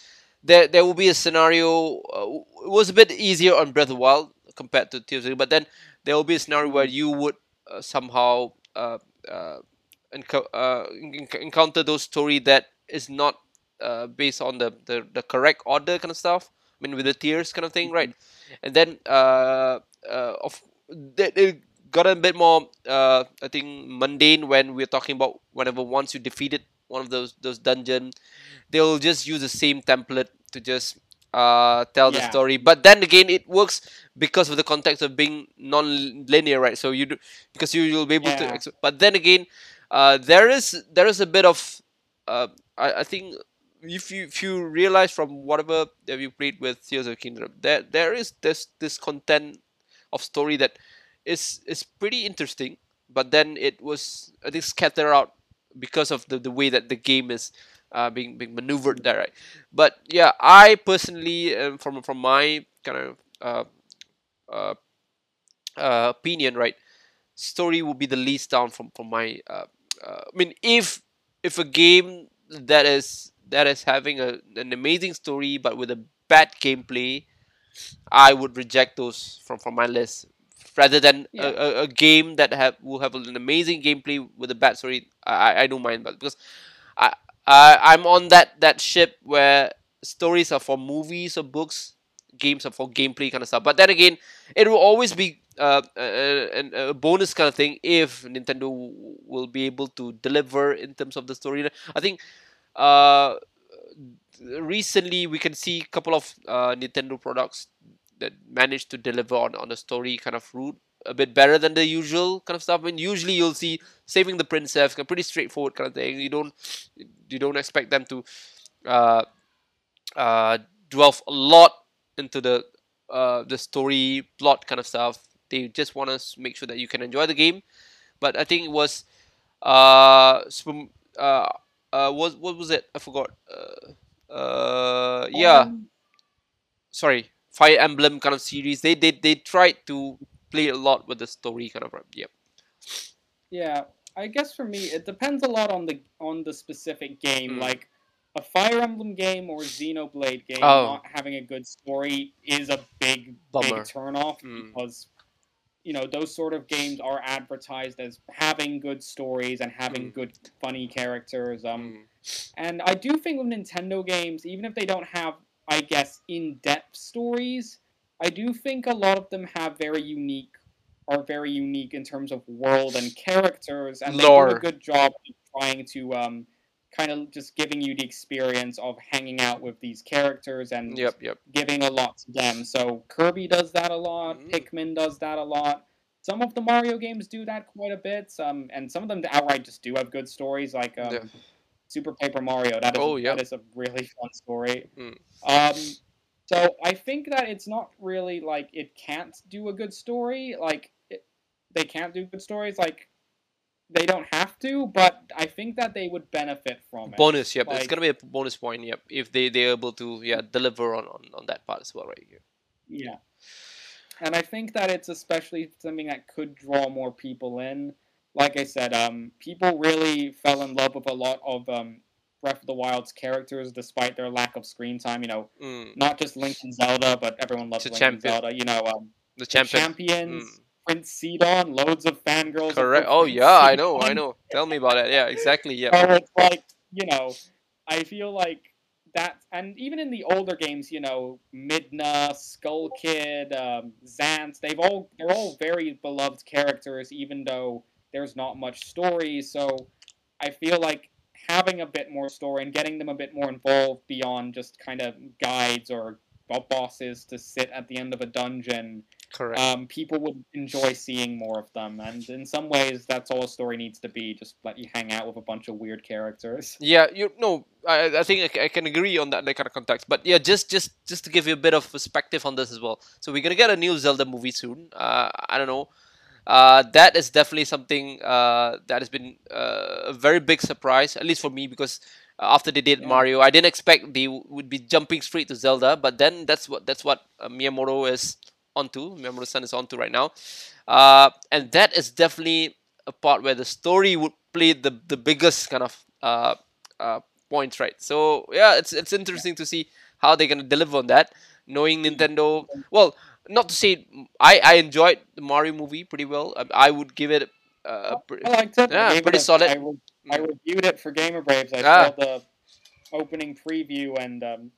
there there will be a scenario. Uh, it was a bit easier on Breath of the Wild compared to Tears of but then there will be a scenario where you would uh, somehow uh, uh, uh, en- encounter those story that is not uh, based on the, the the correct order kind of stuff. I mean, with the tears kind of thing, right? And then uh, uh, of that it got a bit more uh, I think mundane when we're talking about whenever once you defeated one of those those dungeon, they'll just use the same template to just uh, tell the story. But then again, it works because of the context of being non-linear, right? So you do because you you'll be able to. Yeah. Ex- but then again, uh, there is there is a bit of uh, I, I think if you if you realize from whatever that you played with Tears of Kingdom, there there is this this content of story that is is pretty interesting, but then it was I think scattered out because of the, the way that the game is uh, being being maneuvered there, right? But yeah, I personally, um, from from my kind of uh, uh, uh, opinion, right, story will be the least down from from my. Uh, uh, I mean, if if a game that is that is having a, an amazing story but with a bad gameplay, I would reject those from from my list rather than Yeah. a, a, game that have will have an amazing gameplay with a bad story. I I- I don't mind but because I, I I'm on that that ship where stories are for movies or books, games are for gameplay kind of stuff. But then again, it will always be uh, a, a, bonus kind of thing if Nintendo will be able to deliver in terms of the story. I think uh, recently we can see a couple of uh, Nintendo products that managed to deliver on, on a story kind of route a bit better than the usual kind of stuff. I mean, usually you'll see saving the princess, a pretty straightforward kind of thing. You don't you don't expect them to uh, uh, delve a lot into the uh, the story plot kind of stuff. They just want to make sure that you can enjoy the game. But I think it was uh, uh, uh what what was it? I forgot. Uh, uh yeah. Um, Sorry, Fire Emblem kind of series. They they they tried to play a lot with the story kind of. Yep. Yeah, I guess for me it depends a lot on the on the specific game. Mm. Like a Fire Emblem game or Xenoblade game oh. not having a good story is a big Bummer. big turnoff mm. because you know those sort of games are advertised as having good stories and having mm. good funny characters um mm. and I do think with Nintendo games even if they don't have I guess in-depth stories I do think a lot of them have very unique are very unique in terms of world and characters and Lore. they do a good job of trying to um kind of just giving you the experience of hanging out with these characters and yep, yep. giving a lot to them. So Kirby does that a lot. Mm-hmm. Pikmin does that a lot. Some of the Mario games do that quite a bit. Some and some of them outright just do have good stories, like um, yeah. Super Paper Mario. That is, oh, yep. that is a really fun story. Mm. Um, so I think that it's not really like it can't do a good story. Like it, they can't do good stories. Like they don't have to, but I think that they would benefit from it. Bonus, yep. Like, it's gonna be a bonus point, yep. If they they're able to yeah deliver on, on on that part as well, right here. Yeah, and I think that it's especially something that could draw more people in. Like I said, um, people really fell in love with a lot of um, Breath of the Wild's characters, despite their lack of screen time. You know, mm. not just Link and Zelda, but everyone loves Link champion. and Zelda. You know, um, the, champion. champions. Mm Prince Sidon, loads of fangirls. Correct. Oh yeah, I know, I know. Tell me about it. Yeah, exactly. Yeah. So it's like you know, I feel like that, and even in the older games, you know, Midna, Skull Kid, um, Zant, they've all they're all very beloved characters, even though there's not much story. So I feel like having a bit more story and getting them a bit more involved beyond just kind of guides or bosses to sit at the end of a dungeon Correct. Um, people would enjoy seeing more of them, and in some ways, that's all a story needs to be. Just let you hang out with a bunch of weird characters. Yeah, you know, I, I think I, I can agree on that, that kind of context. But yeah, just just just to give you a bit of perspective on this as well. So we're gonna get a new Zelda movie soon. Uh, I don't know. Uh, that is definitely something uh, that has been uh, a very big surprise, at least for me, because after they did yeah. Mario, I didn't expect they would be jumping straight to Zelda. But then that's what that's what uh, Miyamoto is onto, Miyamoto-san is onto right now. Uh, and that is definitely a part where the story would play the, the biggest kind of uh, uh, points, right? So yeah, it's it's interesting to see how they're gonna deliver on that. Knowing Nintendo, well, not to say I I enjoyed the Mario movie pretty well. I, I would give it. Uh, pretty, I liked it. Yeah, pretty solid. I, I, reviewed it for GamerBraves. I ah. saw the opening preview and um,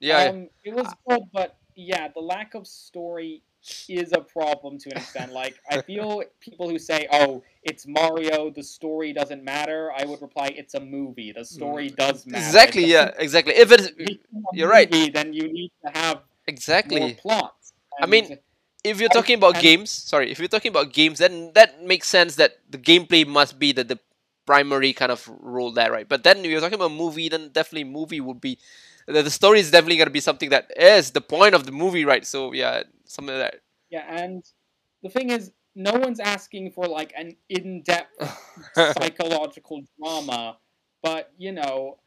yeah, um, it was good, but yeah, the lack of story is a problem to an extent. Like, I feel people who say, "Oh, it's Mario, the story doesn't matter," I would reply, "It's a movie. The story mm. does matter." Exactly. Yeah. Exactly. If it's, you're right. Then you need to have exactly more plots. I mean, if you're talking about games, sorry, if you're talking about games, then that makes sense that the gameplay must be the the primary kind of role there, right? But then if you're talking about movie, then definitely movie would be the, the story is definitely going to be something that is the point of the movie, right? So yeah, something like that. Yeah, and the thing is, no one's asking for like an in-depth psychological drama, but you know,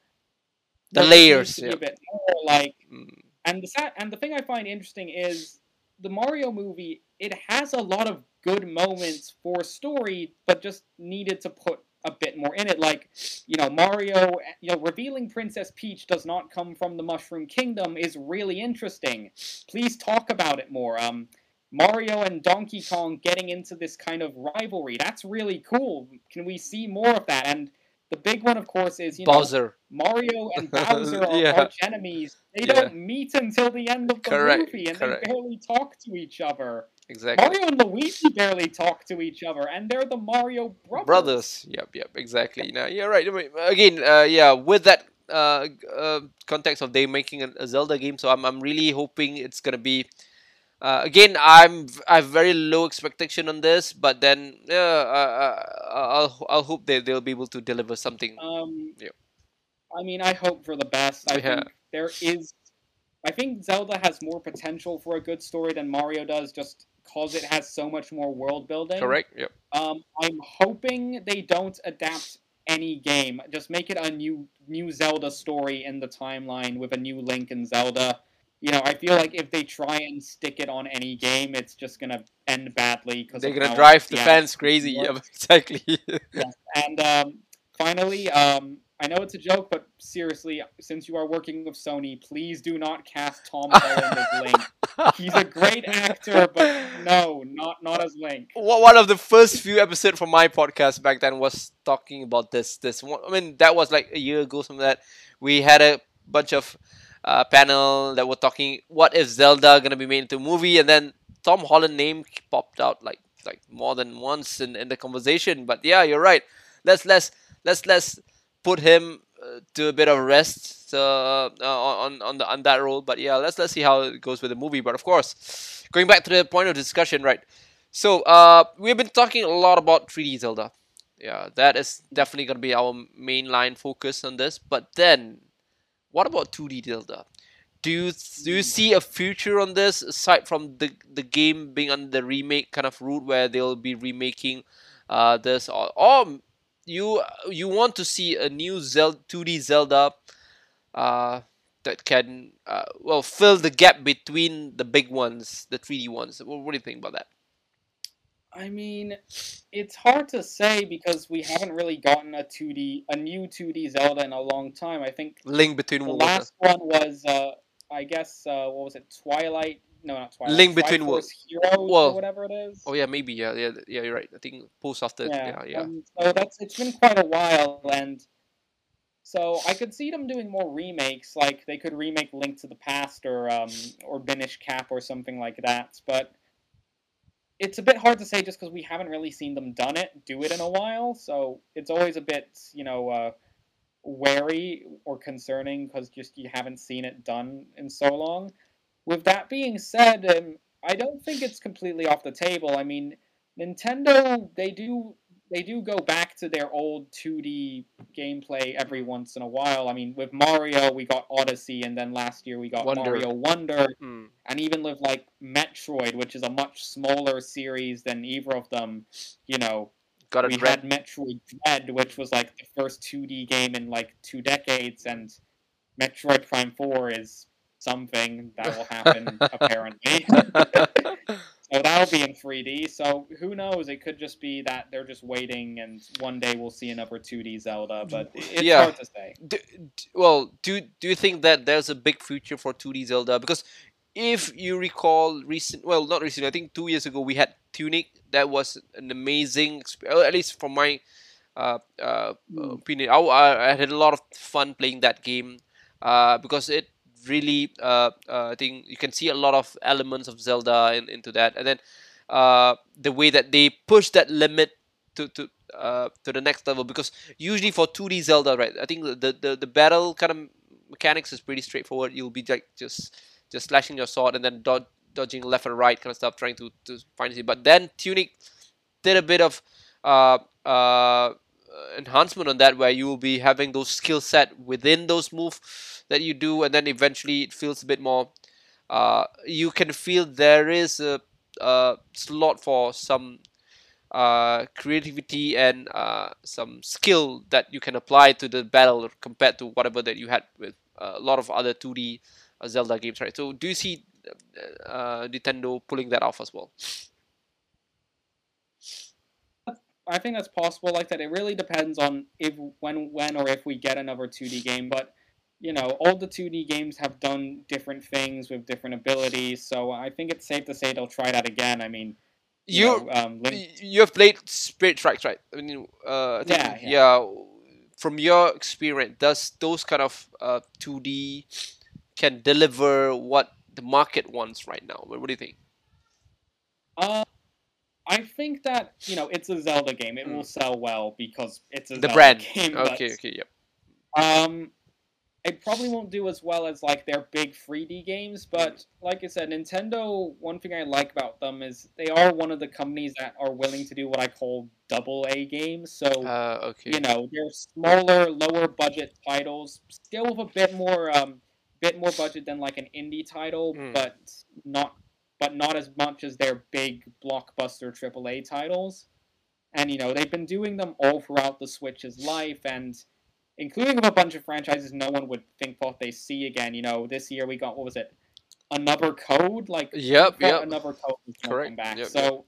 the layers, yeah. a bit more like. Mm. And the and the thing I find interesting is the Mario movie. It has a lot of good moments for story, but just needed to put a bit more in it. Like, you know, Mario, you know, revealing Princess Peach does not come from the Mushroom Kingdom is really interesting. Please talk about it more. Um, Mario and Donkey Kong getting into this kind of rivalry. That's really cool. Can we see more of that? And the big one, of course, is you Bowser. know Mario and Bowser are yeah. arch enemies. They yeah. don't meet until the end of the Correct. movie, and Correct. they barely talk to each other. exactly. Mario and Luigi barely talk to each other, and they're the Mario brothers. Brothers. Yep, yep, exactly. Now, you're right. I mean, again, uh, yeah, with that uh, uh, context of they making a, a Zelda game, so I'm, I'm really hoping it's gonna be. Uh, again, I'm I have very low expectation on this, but then yeah, uh, I'll I'll hope they they'll be able to deliver something. Um, Yep. I mean, I hope for the best. I Yeah. think there is. I think Zelda has more potential for a good story than Mario does, just because it has so much more world building. Correct. Yep. Um, I'm hoping they don't adapt any game. Just make it a new new Zelda story in the timeline with a new Link and Zelda. You know, I feel like if they try and stick it on any game, it's just gonna end badly because They're gonna drive the fans crazy. Yep, exactly. Yes. And um, finally, um, I know it's a joke, but seriously, since you are working with Sony, please do not cast Tom Holland as Link. He's a great actor, but no, not not as Link. One one of the first few episodes from my podcast back then was talking about this. This one, I mean, that was like a year ago. Something like that we had a bunch of uh, panel that were talking. What if Zelda gonna be made into a movie? And then Tom Holland name popped out like like more than once in, in the conversation. But yeah, you're right. Let's let's let's let's put him uh, to a bit of rest uh, uh, on on the on that role. But yeah, let's let's see how it goes with the movie. But of course, going back to the point of discussion, right? So uh, we've been talking a lot about 3D Zelda. Yeah, that is definitely gonna be our mainline focus on this. But then, what about 2D Zelda? Do you do you see a future on this aside from the the game being on the remake kind of route where they'll be remaking uh, this or, or you you want to see a new Zelda 2D Zelda uh, that can uh, well fill the gap between the big ones, the 3D ones. What, what do you think about that? I mean, it's hard to say because we haven't really gotten a 2D, a new 2D Zelda in a long time. I think Link between the worlds. last one was, uh, I guess, uh, what was it? Twilight? No, not Twilight. Link Between Worlds. Heroes Well, or whatever it is. Oh yeah, maybe yeah, yeah, yeah. You're right. I think post after yeah, yeah. Um, so that's it's been quite a while, and so I could see them doing more remakes. Like they could remake Link to the Past or um, or Minish Cap or something like that. But it's a bit hard to say just because we haven't really seen them done it, do it in a while. So it's always a bit you know uh, wary or concerning because just you haven't seen it done in so long. With that being said, um, I don't think it's completely off the table. I mean, Nintendo they do they do go back to their old 2D gameplay every once in a while. I mean, with Mario we got Odyssey, and then last year we got Wonder. Mario Wonder, Hmm. and even with like Metroid, which is a much smaller series than either of them. You know, Got it we red. had Metroid Dread, which was like the first 2D game in like two decades, and Metroid Prime 4 is something that will happen apparently. so that'll be in 3D. So who knows? It could just be that they're just waiting, and one day we'll see another 2D Zelda. But it's Yeah. hard to say. do, d- well, do do you think that there's a big future for 2D Zelda? Because if you recall, recent well, not recent. I think two years ago we had Tunic. That was an amazing, exp- well, at least from my uh, uh, Hmm. opinion. I, I I had a lot of fun playing that game uh, because it really uh, uh, I think you can see a lot of elements of Zelda in, into that, and then uh, the way that they push that limit to to to the next level because usually for 2D Zelda, right? I think the the, the battle kind of mechanics is pretty straightforward. You'll be like just just slashing your sword and then dod- dodging left and right kind of stuff, trying to to find it. But then Tunic did a bit of uh, uh, enhancement on that, where you will be having those skill set within those move that you do, and then eventually it feels a bit more. Uh, you can feel there is a, a slot for some uh, creativity and uh, some skill that you can apply to the battle compared to whatever that you had with uh, a lot of other 2D uh, Zelda games, right? So do you see uh, Nintendo pulling that off as well? I think that's possible like that. It really depends on if when when or if we get another 2D game, but you know, all the 2D games have done different things with different abilities, so I think it's safe to say they'll try that again. I mean, you you, know, um, Link... you have played Spirit Tracks, right? I mean, uh, I think, Yeah, yeah. yeah. From your experience, does those kind of uh, 2D can deliver what the market wants right now? What what do you think? Uh, I think that you know it's a Zelda game. It Mm. will sell well because it's a the Zelda brand. game. Okay, okay, yep. Um, it probably won't do as well as like their big 3D games, but like I said, Nintendo. One thing I like about them is they are one of the companies that are willing to do what I call double A games. So Uh, okay. you know they're smaller, lower budget titles, still with a bit more um, bit more budget than like an indie title, Mm. but not but not as much as their big blockbuster AAA titles. And you know they've been doing them all throughout the Switch's life, and including a bunch of franchises no one would think thought they see again. You know, this year we got what was it, another code like Yep, yep. another code Correct. back. Yep, so,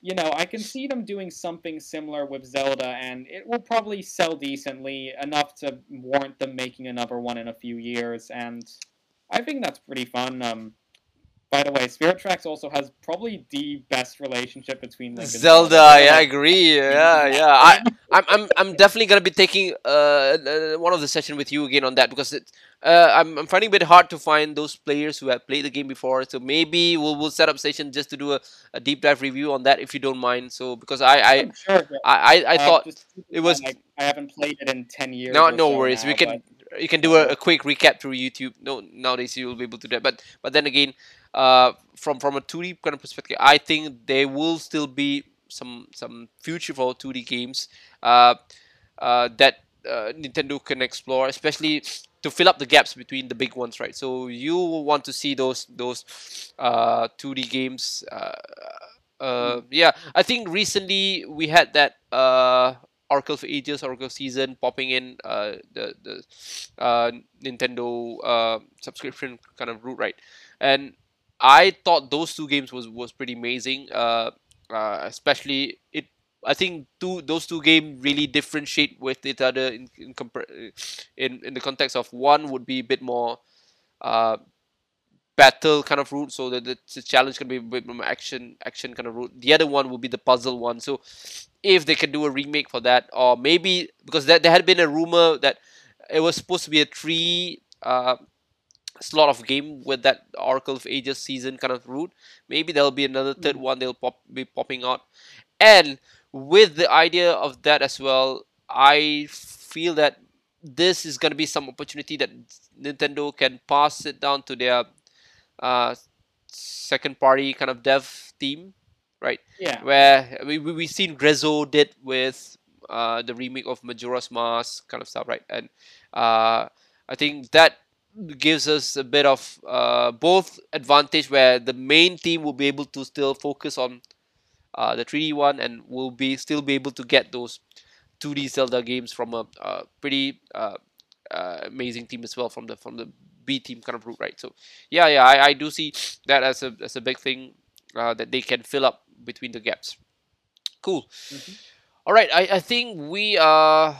you know, I can see them doing something similar with Zelda, and it will probably sell decently enough to warrant them making another one in a few years. And I think that's pretty fun. Um, by the way, Spirit Tracks also has probably the best relationship between Link Zelda, Zelda. yeah, I agree. Yeah, yeah. I, I'm, I'm, I'm definitely gonna be taking uh, uh one of the session with you again on that because it, uh, I'm, I'm finding it a bit hard to find those players who have played the game before. So maybe we'll, we'll set up a session just to do a, a deep dive review on that if you don't mind. So because I, I, sure. I, I, I thought it was- mind, I, haven't played it in ten years. no, no so worries. we can but- you can do a, a quick recap through YouTube. No, nowadays you will be able to do that. But but then again, uh, from from a 2D kind of perspective, I think there will still be some some future for 2D games uh, uh, that uh, Nintendo can explore, especially to fill up the gaps between the big ones, right? So you will want to see those those uh, 2D games. Uh, uh, yeah, I think recently we had that uh, Oracle for Ages, Oracle season popping in uh, the the uh, Nintendo uh, subscription kind of route, right? And I thought those two games was was pretty amazing. Uh, uh, especially it. I think two those two games really differentiate with each other in in, in in the context of one would be a bit more uh, battle kind of route, so that the, the challenge can be a bit more action action kind of route. The other one would be the puzzle one. So if they can do a remake for that, or maybe because there, there had been a rumor that it was supposed to be a three uh, slot of game with that Oracle of Ages season kind of route. Maybe there'll be another third Mm. one they'll pop be popping out, and with the idea of that as well, I feel that this is going to be some opportunity that Nintendo can pass it down to their uh, second party kind of dev team, right? yeah. Where we we we seen Grezzo did with uh, the remake of Majora's Mask kind of stuff, right? And uh, I think that gives us a bit of uh, both advantage where the main team will be able to still focus on uh, the 3D one and will be still be able to get those 2D Zelda games from a, uh pretty uh, uh, amazing team as well from the from the B team kind of route, right? So yeah, yeah, I, I do see that as a as a big thing uh, that they can fill up between the gaps. Cool. Mhm. All right, I, I think we are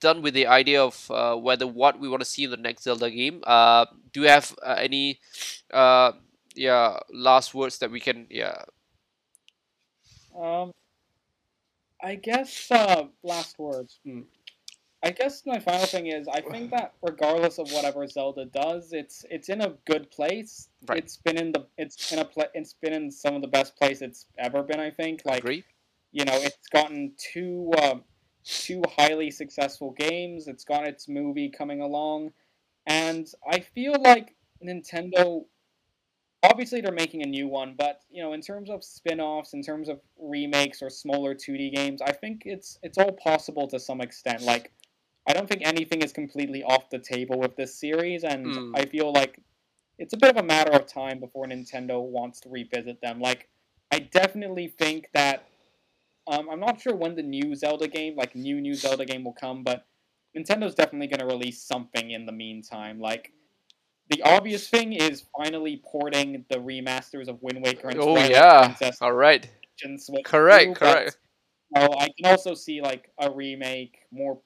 done with the idea of uh, whether what we want to see in the next Zelda game. Uh, do you have uh, any uh, yeah last words that we can yeah Um, I guess uh, last words. Hmm. I guess my final thing is I think that regardless of whatever Zelda does, it's it's in a good place. Right. It's been in the it's in a pla- it's been in some of the best place it's ever been. I think like you know it's gotten two um, two highly successful games. It's got its movie coming along, and I feel like Nintendo. Obviously, they're making a new one, but you know, in terms of spin-offs, in terms of remakes or smaller 2D games, I think it's it's all possible to some extent. Like, I don't think anything is completely off the table with this series, and Mm. I feel like it's a bit of a matter of time before Nintendo wants to revisit them. Like, I definitely think that um, I'm not sure when the new Zelda game, like new new Zelda game, will come, but Nintendo's definitely going to release something in the meantime. Like the obvious thing is finally porting the remasters of Wind Waker and Oh Twilight yeah. Princess All right. and Switch Correct, two, but, correct. No, I can also see like a remake, more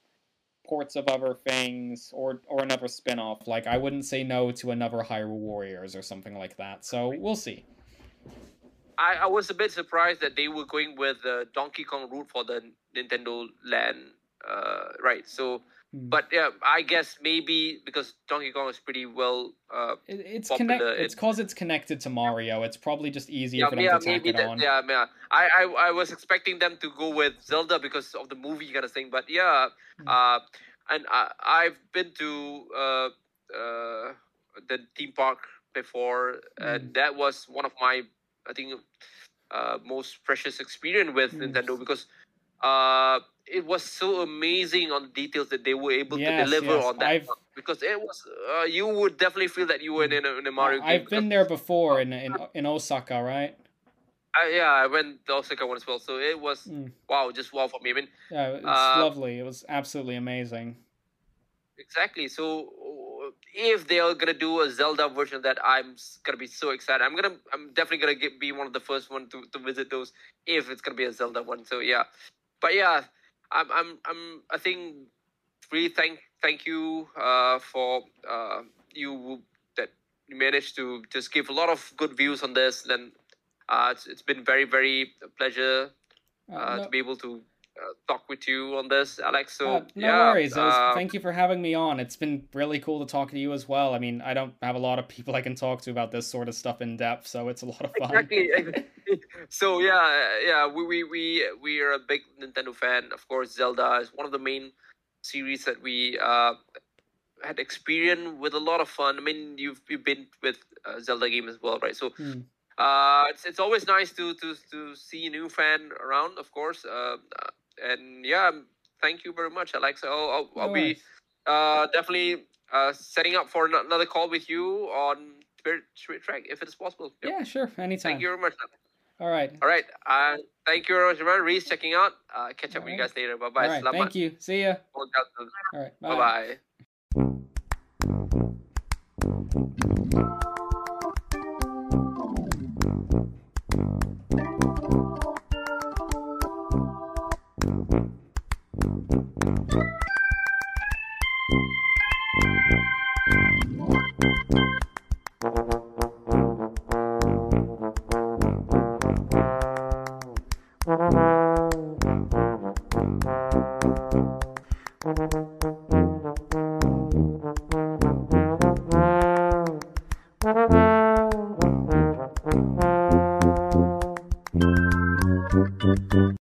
ports of other things, or or another spin-off. Like I wouldn't say no to another Hyrule Warriors or something like that. So we'll see. I, I was a bit surprised that they were going with the Donkey Kong route for the Nintendo Land, uh, right? So Hmm. But yeah, I guess maybe because Donkey Kong is pretty well. Uh, It, it's popular, connect. It's cause it's connected to Mario. It's probably just easier yeah, for them yeah, to tack it that. on. Yeah, yeah. I, I, I was expecting them to go with Zelda because of the movie kind of thing. But yeah, Hmm. uh, and I, I've been to uh, uh, the theme park before, and that was one of my, I think, uh, most precious experience with Mm. Nintendo because uh, it was so amazing on the details that they were able Yes, to deliver yes, on that. I've- because it was, uh, you would definitely feel that you were in a, in a Mario game. I've been there before in in in Osaka, right? I, yeah, I went the Osaka one as well, so it was Mm. wow, just wow for me. I mean, Yeah, it's Uh, lovely. It was absolutely amazing. exactly. So if they are gonna do a Zelda version of that, I'm gonna be so excited. I'm gonna, I'm definitely gonna get, be one of the first one to, to visit those if it's gonna be a Zelda one. So yeah, but yeah, I'm, I'm, I'm, I think really thank, thank you, uh, for uh, you that you managed to just give a lot of good views on this. Then, uh, it's, it's been very, very a pleasure Uh, no, to be able to talk with you on this, Alex. So uh, no yeah, worries. Was- uh, thank you for having me on. It's been really cool to talk to you as well. I mean, I don't have a lot of people I can talk to about this sort of stuff in depth, so it's a lot of fun. exactly. so yeah, yeah, we, we we we are a big Nintendo fan. Of course, Zelda is one of the main series that we uh, had experience with a lot of fun. I mean, you've you've been with uh, Zelda game as well, right? So Hmm. uh, it's it's always nice to to to see a new fan around, of course. Uh, uh, and yeah, thank you very much, Alex. I'll I'll, I'll be uh, definitely uh, setting up for another call with you on Spirit, Track if it is possible. Yep. Yeah, sure. Anytime. Thank you very much. All right. All right. Uh, thank you very much, everyone. Reez checking out. Uh, catch up with you guys later. Bye bye. All right. Thank you. See ya. All right. Bye bye.